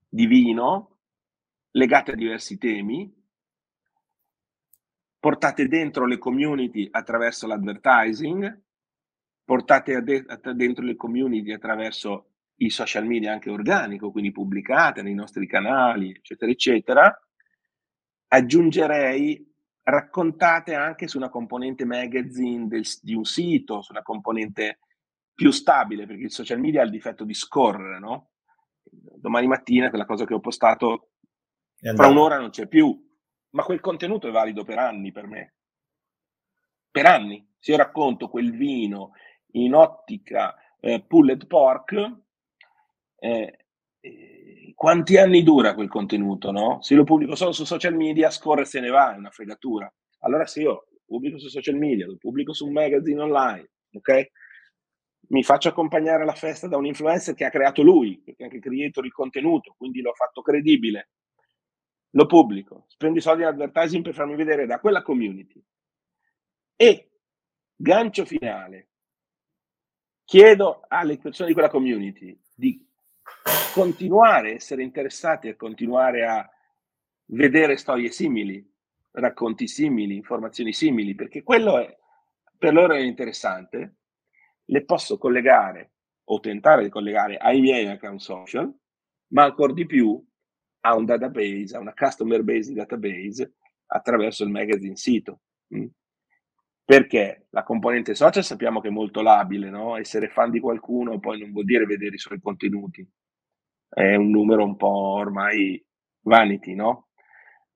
di vino legate a diversi temi, portate dentro le community attraverso l'advertising, portate de- dentro le community attraverso i social media anche organico, quindi pubblicate nei nostri canali, eccetera, eccetera. Aggiungerei raccontate anche su una componente magazine del, di un sito, su una componente più stabile, perché il social media ha il difetto di scorrere, no? Domani mattina quella cosa che ho postato fra un'ora non c'è più, ma quel contenuto è valido per anni per me. Per anni. Se io racconto quel vino in ottica eh, pulled pork, eh, eh, quanti anni dura quel contenuto, no? Se lo pubblico solo su social media, scorre e se ne va, è una fregatura. Allora se io pubblico su social media, lo pubblico su un magazine online, ok? Mi faccio accompagnare alla festa da un influencer che ha creato lui, perché è anche creator di contenuto, quindi l'ho fatto credibile lo pubblico, spendo i soldi in advertising per farmi vedere da quella community. E gancio finale, chiedo alle persone di quella community di continuare a essere interessati a continuare a vedere storie simili, racconti simili, informazioni simili, perché quello è, per loro è interessante, le posso collegare o tentare di collegare ai miei account social, ma ancora di più a un database, a una customer base database attraverso il magazine sito. Mm. Perché la componente social sappiamo che è molto labile, no? Essere fan di qualcuno poi non vuol dire vedere i suoi contenuti. È un numero un po' ormai vanity, no?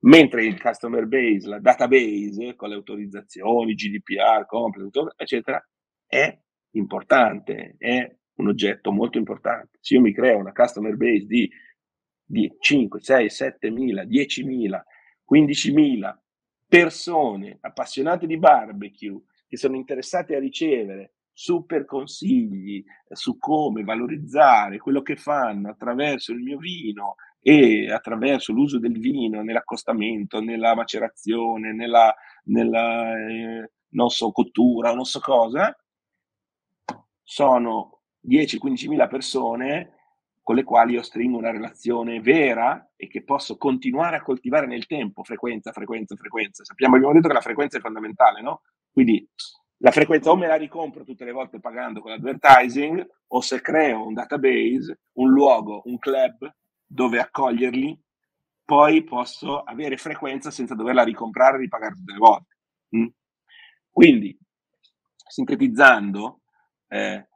Mentre il customer base, la database con le autorizzazioni, GDPR, completo, eccetera, è importante, è un oggetto molto importante. Se io mi creo una customer base di di 5, 6, 7 mila, 10 mila, 15 mila persone appassionate di barbecue che sono interessate a ricevere super consigli su come valorizzare quello che fanno attraverso il mio vino e attraverso l'uso del vino nell'accostamento, nella macerazione, nella, nella eh, non so, cottura, non so cosa, sono 10-15 mila persone con le quali io stringo una relazione vera e che posso continuare a coltivare nel tempo, frequenza, frequenza, frequenza. Sappiamo, abbiamo detto che la frequenza è fondamentale, no? Quindi la frequenza o me la ricompro tutte le volte pagando con l'advertising o se creo un database, un luogo, un club dove accoglierli, poi posso avere frequenza senza doverla ricomprare e ripagare tutte le volte. Mm? Quindi, sintetizzando, eh,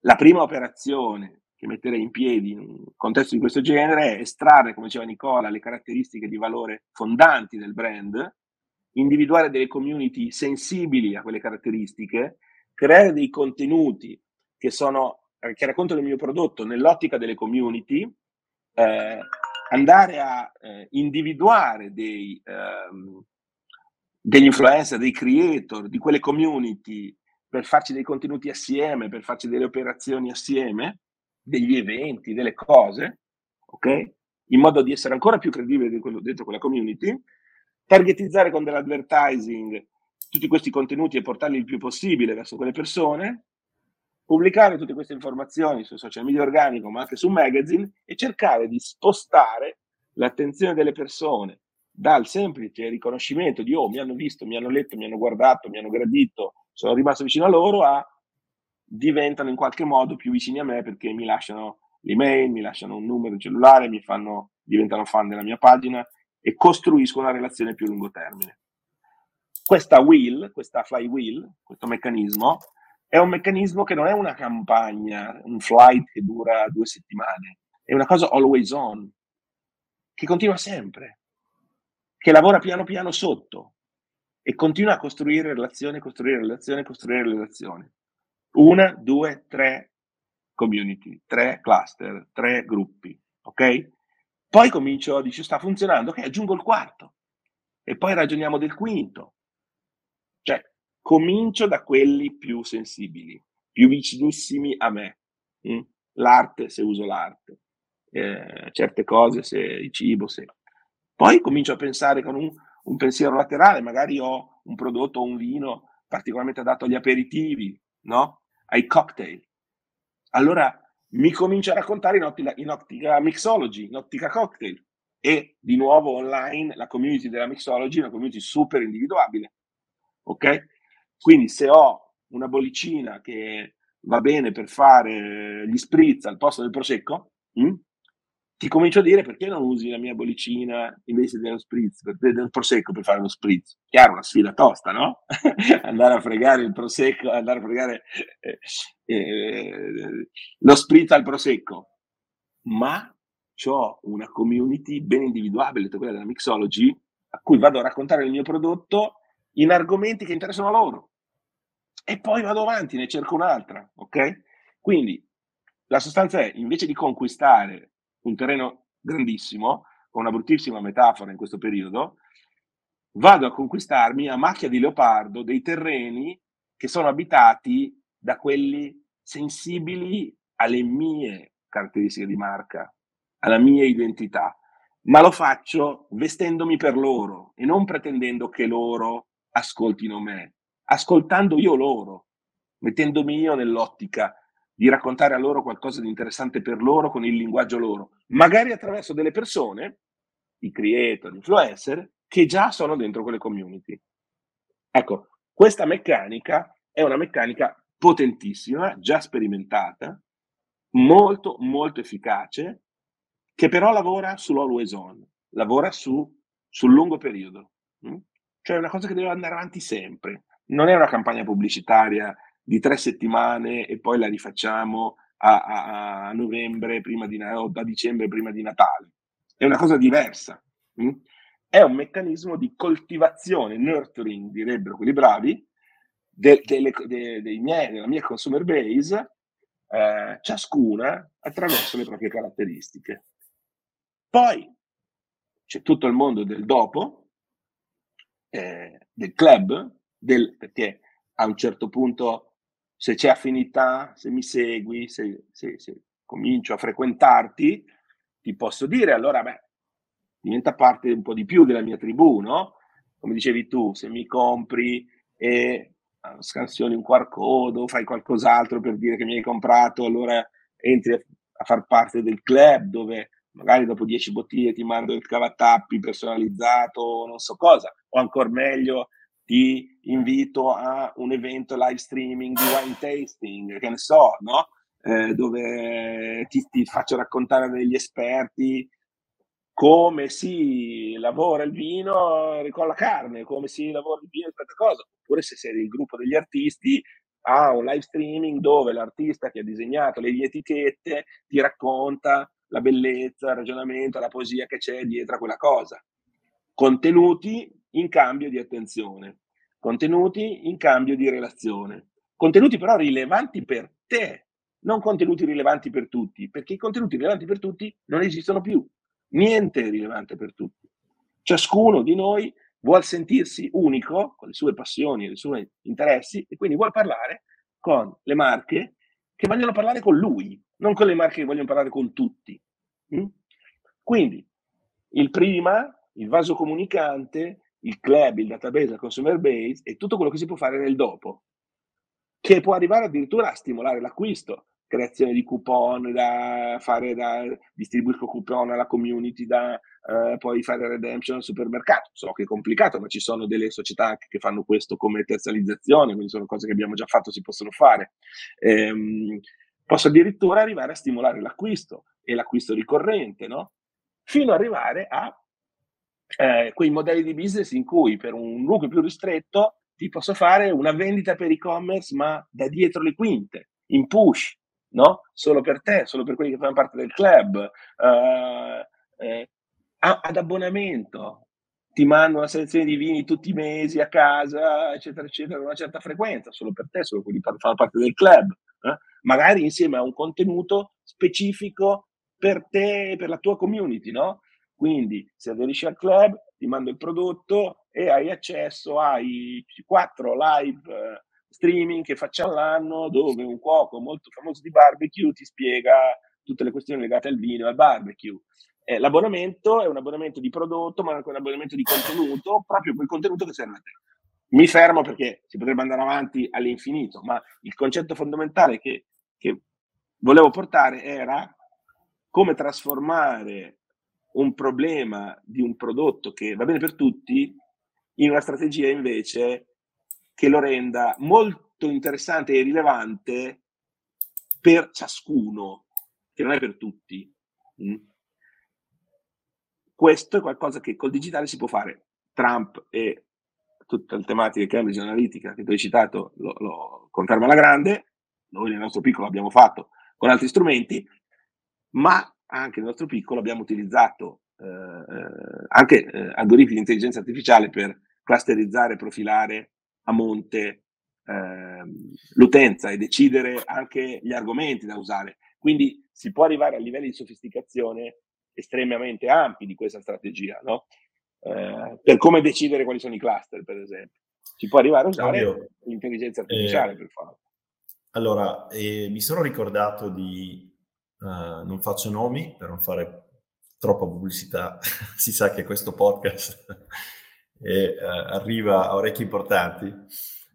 la prima operazione che metterei in piedi in un contesto di questo genere è estrarre, come diceva Nicola, le caratteristiche di valore fondanti del brand, individuare delle community sensibili a quelle caratteristiche, creare dei contenuti che, sono, eh, che raccontano il mio prodotto nell'ottica delle community, eh, andare a eh, individuare dei, ehm, degli influencer, dei creator, di quelle community per farci dei contenuti assieme, per farci delle operazioni assieme, degli eventi, delle cose, ok? In modo di essere ancora più credibile dentro quella community, targetizzare con dell'advertising tutti questi contenuti e portarli il più possibile verso quelle persone, pubblicare tutte queste informazioni su social media organico, ma anche su magazine e cercare di spostare l'attenzione delle persone dal semplice riconoscimento di oh, mi hanno visto, mi hanno letto, mi hanno guardato, mi hanno gradito, sono rimasto vicino a loro a diventano in qualche modo più vicini a me perché mi lasciano l'email, mi lasciano un numero cellulare, mi fanno, diventano fan della mia pagina e costruiscono una relazione più a lungo termine. Questa wheel, questa flywheel, questo meccanismo, è un meccanismo che non è una campagna, un flight che dura due settimane, è una cosa always on, che continua sempre, che lavora piano piano sotto e continua a costruire relazione, costruire relazione, costruire relazione una, due, tre community, tre cluster, tre gruppi, ok? Poi comincio, dice sta funzionando, ok, aggiungo il quarto e poi ragioniamo del quinto. Cioè, comincio da quelli più sensibili, più vicinissimi a me. Mm? L'arte, se uso l'arte, eh, certe cose, se il cibo, se... Poi comincio a pensare con un, un pensiero laterale, magari ho un prodotto o un vino particolarmente adatto agli aperitivi, no? Ai cocktail. Allora mi comincio a raccontare in ottica, in ottica mixology, in ottica cocktail. E di nuovo online la community della mixology è una community super individuabile. Ok? Quindi se ho una bollicina che va bene per fare gli spritz al posto del prosecco, mh? Ti comincio a dire perché non usi la mia bollicina invece dello spritz, del prosecco per fare lo spritz. Chiaro, una sfida tosta, no? andare a fregare il prosecco, andare a fregare eh, eh, lo spritz al prosecco. Ma ho una community ben individuabile, quella della mixology, a cui vado a raccontare il mio prodotto in argomenti che interessano loro. E poi vado avanti, ne cerco un'altra, ok? Quindi la sostanza è, invece di conquistare un terreno grandissimo, con una bruttissima metafora in questo periodo, vado a conquistarmi a macchia di leopardo dei terreni che sono abitati da quelli sensibili alle mie caratteristiche di marca, alla mia identità, ma lo faccio vestendomi per loro e non pretendendo che loro ascoltino me, ascoltando io loro, mettendomi io nell'ottica di raccontare a loro qualcosa di interessante per loro con il linguaggio loro, magari attraverso delle persone, i creator, influencer, che già sono dentro quelle community. Ecco, questa meccanica è una meccanica potentissima, già sperimentata, molto, molto efficace, che però lavora sull'always on, lavora su, sul lungo periodo. Hm? Cioè è una cosa che deve andare avanti sempre. Non è una campagna pubblicitaria di tre settimane e poi la rifacciamo a, a, a novembre prima di, o a dicembre prima di Natale. È una cosa diversa. Mh? Mm? È un meccanismo di coltivazione, nurturing, direbbero quelli bravi, de, de, de miei, della mia consumer base, eh, ciascuna attraverso le proprie caratteristiche. Poi c'è tutto il mondo del dopo, eh, del club, del, perché a un certo punto se c'è affinità, se mi segui, se, se, se, comincio a frequentarti, ti posso dire, allora, beh, diventa parte un po' di più della mia tribù, no? Come dicevi tu, se mi compri e scansioni un QR code o fai qualcos'altro per dire che mi hai comprato, allora entri a far parte del club dove magari dopo 10 bottiglie ti mando il cavatappi personalizzato, non so cosa, o ancora meglio ti invito a un evento live streaming di wine tasting, che ne so, no? Eh, dove ti, ti, faccio raccontare degli esperti come si lavora il vino con la carne, come si lavora il vino in questa cosa. Oppure se sei il gruppo degli artisti, a un live streaming dove l'artista che ha disegnato le etichette ti racconta la bellezza, il ragionamento, la poesia che c'è dietro a quella cosa. Contenuti in cambio di attenzione, contenuti in cambio di relazione, contenuti però rilevanti per te, non contenuti rilevanti per tutti, perché i contenuti rilevanti per tutti non esistono più. Niente è rilevante per tutti. Ciascuno di noi vuole sentirsi unico con le sue passioni e i suoi interessi e quindi vuole parlare con le marche che vogliono parlare con lui, non con le marche che vogliono parlare con tutti. Mm? Quindi il prima, il vaso comunicante, il club, il database, la consumer base e tutto quello che si può fare nel dopo, che può arrivare addirittura a stimolare l'acquisto, creazione di coupon da fare da distribuisco coupon alla community da eh, poi fare redemption al supermercato. So che è complicato, ma ci sono delle società che fanno questo come terzializzazione, quindi sono cose che abbiamo già fatto, si possono fare. Ehm, posso addirittura arrivare a stimolare l'acquisto e l'acquisto ricorrente, no? Fino ad arrivare a eh, quei modelli di business in cui per un nucleo più ristretto ti posso fare una vendita per e-commerce, ma da dietro le quinte, in push, no? Solo per te, solo per quelli che fanno parte del club, uh, eh, ad abbonamento. Ti mando una selezione di vini tutti i mesi a casa, eccetera, eccetera, una certa frequenza, solo per te, solo quelli che fanno parte del club. Eh? Magari insieme a un contenuto specifico per te, per la tua community, no? Quindi se aderisci al club, ti mando il prodotto e hai accesso ai quattro live eh, streaming che facciamo l'anno dove un cuoco molto famoso di barbecue ti spiega tutte le questioni legate al vino e al barbecue. Eh, l'abbonamento è un abbonamento di prodotto, ma anche un abbonamento di contenuto, proprio quel contenuto che serve a te. Mi fermo perché si potrebbe andare avanti all'infinito, ma il concetto fondamentale che, che volevo portare era come trasformare un problema di un prodotto che va bene per tutti in una strategia invece che lo renda molto interessante e rilevante per ciascuno, che non è per tutti. Mm? Questo è qualcosa che col digitale si può fare. Trump e tutte le tematiche Cambridge Analytica che tu hai citato lo, lo conferma alla grande, noi nel nostro piccolo abbiamo fatto con altri strumenti, ma anche nel nostro piccolo abbiamo utilizzato eh, eh, anche eh, algoritmi di intelligenza artificiale per clusterizzare, profilare a monte ehm, l'utenza e decidere anche gli argomenti da usare. Quindi si può arrivare a livelli di sofisticazione estremamente ampi di questa strategia, no? Eh, per come decidere quali sono i cluster, per esempio. Si può arrivare a usare Oddio. l'intelligenza artificiale eh, per farlo. Allora, eh, mi sono ricordato di Uh, non faccio nomi per non fare troppa pubblicità, si sa che questo podcast è, uh, arriva a orecchi importanti.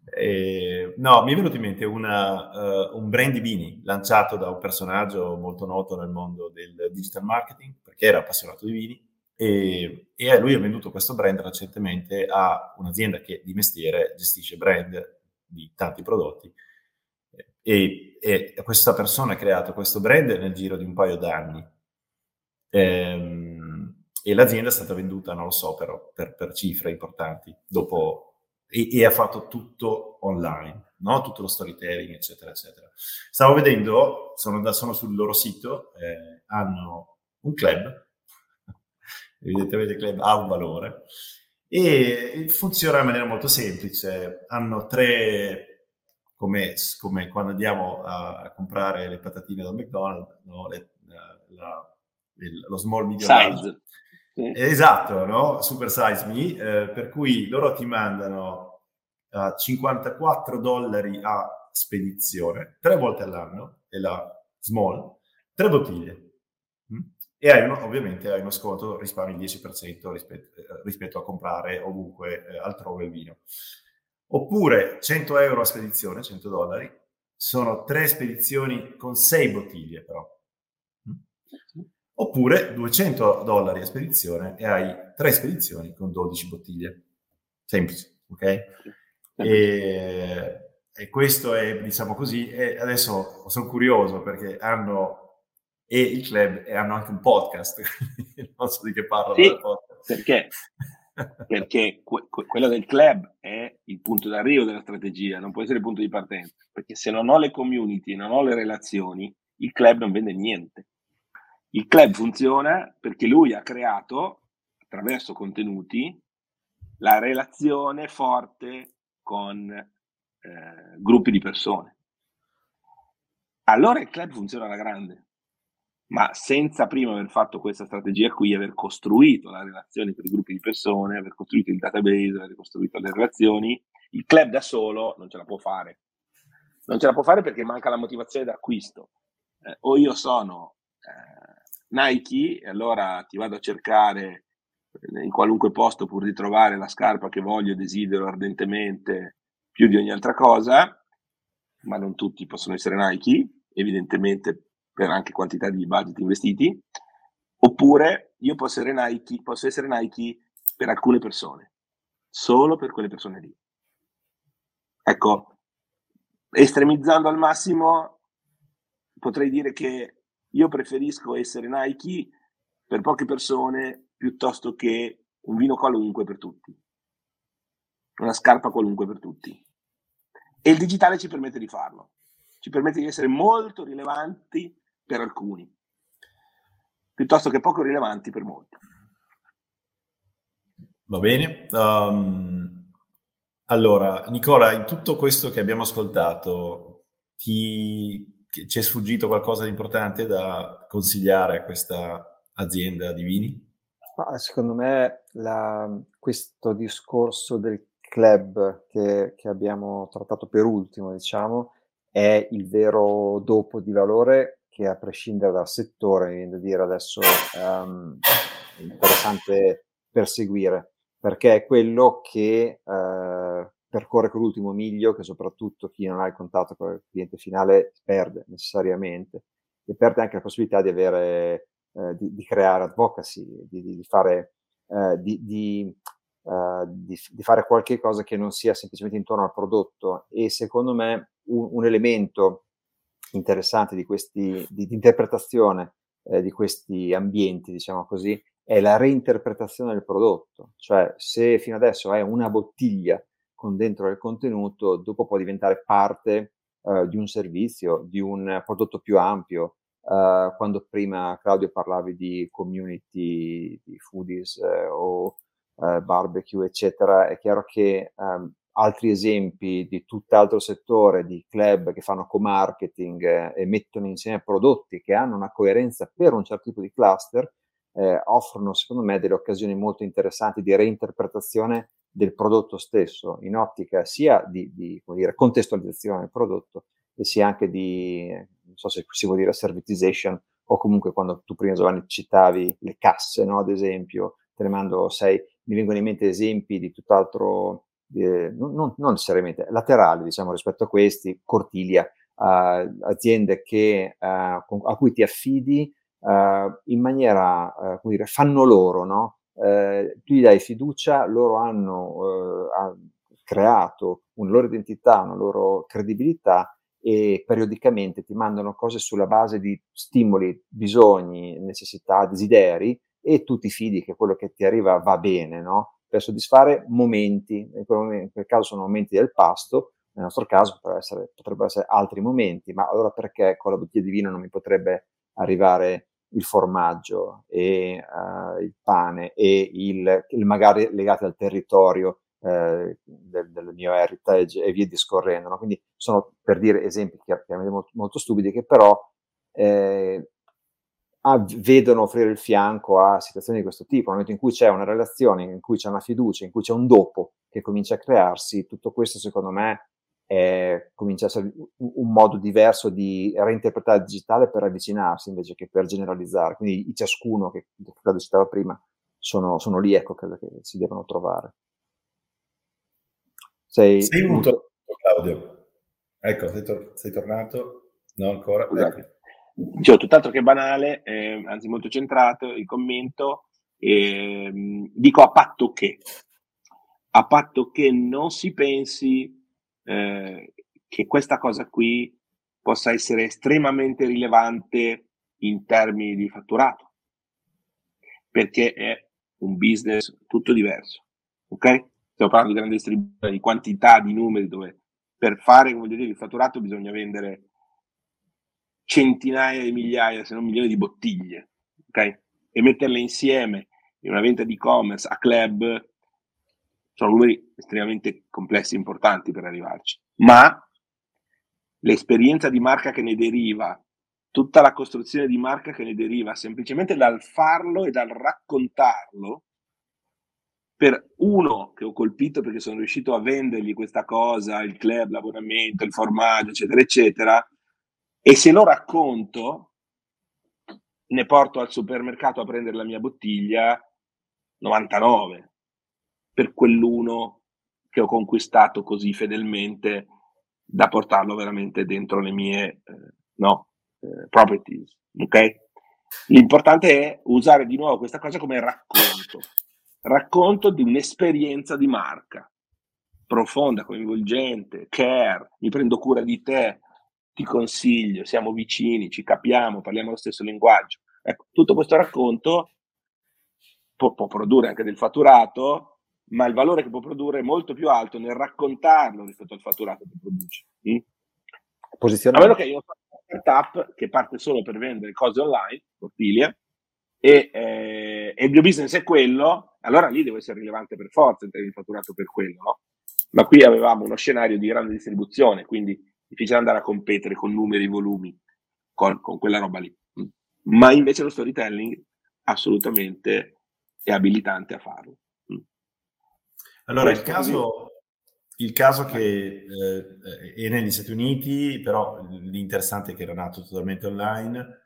E, no, mi è venuto in mente una, uh, un brand di vini lanciato da un personaggio molto noto nel mondo del digital marketing, perché era appassionato di vini, e, e lui ha venduto questo brand recentemente a un'azienda che di mestiere gestisce brand di tanti prodotti e, e, questa persona ha creato questo brand nel giro di un paio d'anni. Ehm, e l'azienda è stata venduta, non lo so, però, per, per cifre importanti. Dopo, e, e, ha fatto tutto online, no? tutto lo storytelling, eccetera, eccetera. Stavo vedendo, sono, sono sul loro sito, eh, hanno un club, evidentemente il club ha un valore, e funziona in maniera molto semplice. Hanno tre come, come quando andiamo a, a, comprare le patatine dal McDonald's, no? le, la, il, lo small medium size. Sì. Esatto, no? Super size me, eh, per cui loro ti mandano uh, 54 dollari a spedizione, tre volte all'anno, e la small, tre bottiglie. Mm? E hai uno, ovviamente hai uno sconto, risparmi il 10% rispetto, eh, rispetto a comprare ovunque eh, altrove il vino. Oppure 100 euro a spedizione, 100 dollari, sono tre spedizioni con sei bottiglie però. Oppure 200 dollari a spedizione e hai tre spedizioni con 12 bottiglie. Semplice, ok? E, e questo è, diciamo così, e adesso sono curioso perché hanno e il club e hanno anche un podcast, non so di che parlo. Sì, perché? Perché que- quello del club è il punto d'arrivo della strategia, non può essere il punto di partenza, perché se non ho le community, non ho le relazioni, il club non vende niente. Il club funziona perché lui ha creato, attraverso contenuti, la relazione forte con eh, gruppi di persone. Allora il club funziona alla grande ma senza prima aver fatto questa strategia qui, aver costruito la relazione per i gruppi di persone, aver costruito il database, aver costruito le relazioni, il club da solo non ce la può fare. Non ce la può fare perché manca la motivazione d'acquisto. Eh, o io sono eh, Nike e allora ti vado a cercare in qualunque posto pur di trovare la scarpa che voglio e desidero ardentemente più di ogni altra cosa, ma non tutti possono essere Nike, evidentemente per anche quantità di budget investiti, oppure io posso essere Nike, posso essere Nike per alcune persone, solo per quelle persone lì. Ecco, estremizzando al massimo, potrei dire che io preferisco essere Nike per poche persone piuttosto che un vino qualunque per tutti, una scarpa qualunque per tutti. E il digitale ci permette di farlo, ci permette di essere molto rilevanti per alcuni, piuttosto che poco rilevanti per molti. Va bene. Um, allora, Nicola, in tutto questo che abbiamo ascoltato, ti, ci è sfuggito qualcosa di importante da consigliare a questa azienda di vini? secondo me la, questo discorso del club che, che, abbiamo trattato per ultimo, diciamo, è il vero dopo di valore che a prescindere dal settore, mi viene da dire adesso, um, è interessante perseguire, perché è quello che uh, percorre quell'ultimo miglio che soprattutto chi non ha il contatto con il cliente finale perde necessariamente e perde anche la possibilità di avere, uh, di, di, creare advocacy, di, di, di fare, uh, di, fare qualche cosa che non sia semplicemente intorno al prodotto e secondo me un, un elemento interessante di questi, di, di interpretazione eh, di questi ambienti, diciamo così, è la reinterpretazione del prodotto. Cioè, se fino adesso è una bottiglia con dentro il contenuto, dopo può diventare parte eh, di un servizio, di un prodotto più ampio. Uh, quando prima Claudio parlavi di community, di foodies eh, o uh, barbecue, eccetera, è chiaro che um, altri esempi di tutt'altro settore, di club che fanno co-marketing eh, e mettono insieme prodotti che hanno una coerenza per un certo tipo di cluster, eh, offrono secondo me delle occasioni molto interessanti di reinterpretazione del prodotto stesso, in ottica sia di, di dire, contestualizzazione del prodotto e sia anche di, non so se si vuol dire servitization, o comunque quando tu prima Giovanni citavi le casse, no, ad esempio, te ne mando sei, mi vengono in mente esempi di tutt'altro eh, non, non, necessariamente laterali, diciamo, rispetto a questi, Cortilia, eh, aziende che, eh, a cui ti affidi eh, in maniera, eh, come dire, fanno loro, no? Eh, tu gli dai fiducia, loro hanno creato una loro identità, una loro credibilità e periodicamente ti mandano cose sulla base di stimoli, bisogni, necessità, desideri e tu ti fidi che quello che ti arriva va bene, no? Per soddisfare momenti, in quel, caso sono momenti del pasto, nel nostro caso potrebbero essere, potrebbero essere altri momenti, ma allora perché con la bottiglia di vino non mi potrebbe arrivare il formaggio e uh, il pane e il, il, magari legati al territorio eh, del, del, mio heritage e via discorrendo. No? Quindi sono per dire esempi chiaramente molto, molto stupidi che però eh, a, vedono offrire il fianco a situazioni di questo tipo, nel momento in cui c'è una relazione, in cui c'è una fiducia, in cui c'è un dopo che comincia a crearsi, tutto questo secondo me è, comincia a essere un, un, modo diverso di reinterpretare il digitale per avvicinarsi invece che per generalizzare. Quindi ciascuno che Claudio citava prima sono, sono lì, ecco, credo che si devono trovare. Sei, sei muto, Claudio. Ecco, sei, tor- sei tornato? No, ancora? Ecco. Dicevo, tutt'altro che banale, eh, anzi molto centrato il commento, eh, dico a patto che, a patto che non si pensi eh, che questa cosa qui possa essere estremamente rilevante in termini di fatturato, perché è un business tutto diverso, ok? Stiamo parlando di grande distribuzione, di quantità di numeri dove per fare, come dire, il fatturato bisogna vendere centinaia di migliaia, se non milioni di bottiglie, ok? E metterle insieme in una venta di e-commerce a club sono numeri estremamente complessi e importanti per arrivarci. Ma l'esperienza di marca che ne deriva, tutta la costruzione di marca che ne deriva semplicemente dal farlo e dal raccontarlo, per uno che ho colpito perché sono riuscito a vendergli questa cosa, il club, l'abbonamento, il formaggio, eccetera, eccetera, e se lo racconto, ne porto al supermercato a prendere la mia bottiglia 99 per quell'uno che ho conquistato così fedelmente da portarlo veramente dentro le mie eh, no, eh, properties. Okay? L'importante è usare di nuovo questa cosa come racconto, racconto di un'esperienza di marca profonda, coinvolgente, care, mi prendo cura di te, ti consiglio, siamo vicini, ci capiamo, parliamo lo stesso linguaggio. Ecco, tutto questo racconto può, può produrre anche del fatturato, ma il valore che può produrre è molto più alto nel raccontarlo rispetto al fatturato che produce. Mm? A meno che io faccia una startup che parte solo per vendere cose online, Portilia, e, eh, e, il mio business è quello, allora lì devo essere rilevante per forza in termini di fatturato per quello, no? Ma qui avevamo uno scenario di grande distribuzione, quindi difficile andare a competere con numeri, e volumi, con, con quella roba lì. Ma invece lo storytelling assolutamente è abilitante a farlo. Allora, il caso, il caso che eh, è negli Stati Uniti, però l'interessante è che era nato totalmente online.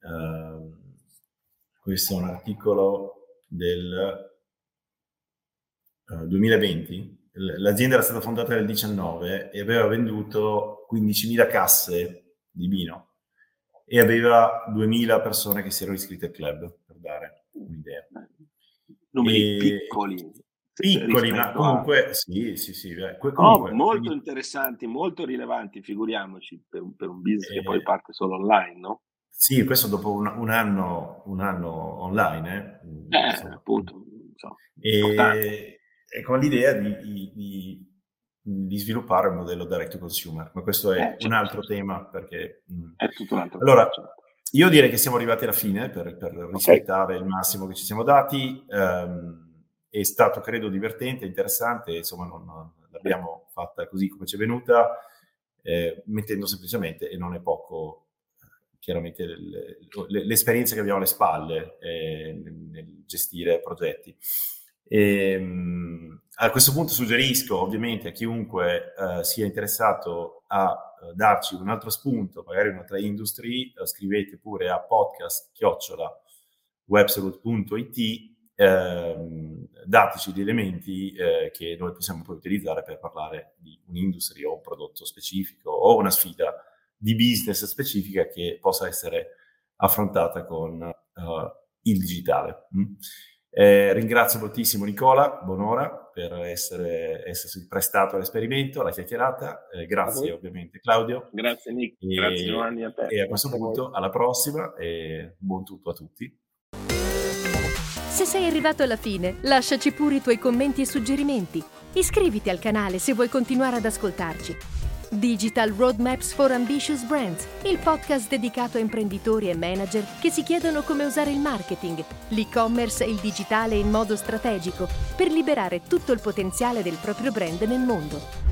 Uh, questo è un articolo del uh, 2020. L'azienda era stata fondata nel 19 e aveva venduto 15.000 casse di vino e aveva 2.000 persone che si erano iscritte al club, per dare un'idea. Numeri e... piccoli piccoli, ma comunque a... sì, sì, sì. Comunque, oh, molto quindi... interessanti, molto rilevanti, figuriamoci, per un, per un business eh, che poi parte solo online, no? Sì, questo dopo un, un anno, un anno online, eh, eh appunto. So, e, e, con l'idea di, di, di, sviluppare un modello direct to consumer, ma questo è eh, certo, un altro tema perché... Mm. È tutto un altro allora, tema. Certo. Io direi che siamo arrivati alla fine per, per rispettare okay. il massimo che ci siamo dati. Um, è stato credo divertente, interessante, insomma non, non l'abbiamo fatta così come ci è venuta, eh, mettendo semplicemente, e non è poco, chiaramente le, le, l'esperienza che abbiamo alle spalle eh, nel, nel, gestire progetti. E, ehm, a questo punto suggerisco ovviamente a chiunque eh, sia interessato a uh, darci un altro spunto, magari un'altra industry, uh, scrivete pure a podcast chiocciola ehm, dateci gli elementi eh, che noi possiamo poi utilizzare per parlare di un'industria o un prodotto specifico o una sfida di business specifica che possa essere affrontata con uh, il digitale. Mm? Eh, ringrazio moltissimo Nicola Bonora per essere, essersi prestato all'esperimento, alla chiacchierata. Eh, grazie ovviamente Claudio. Grazie Nick, e, grazie Giovanni a te. E a questo punto alla prossima e buon tutto a tutti. Se sei arrivato alla fine, lasciaci pure i tuoi commenti e suggerimenti. Iscriviti al canale se vuoi continuare ad ascoltarci. Digital Roadmaps for Ambitious Brands, il podcast dedicato a imprenditori e manager che si chiedono come usare il marketing, l'e-commerce e il digitale in modo strategico per liberare tutto il potenziale del proprio brand nel mondo.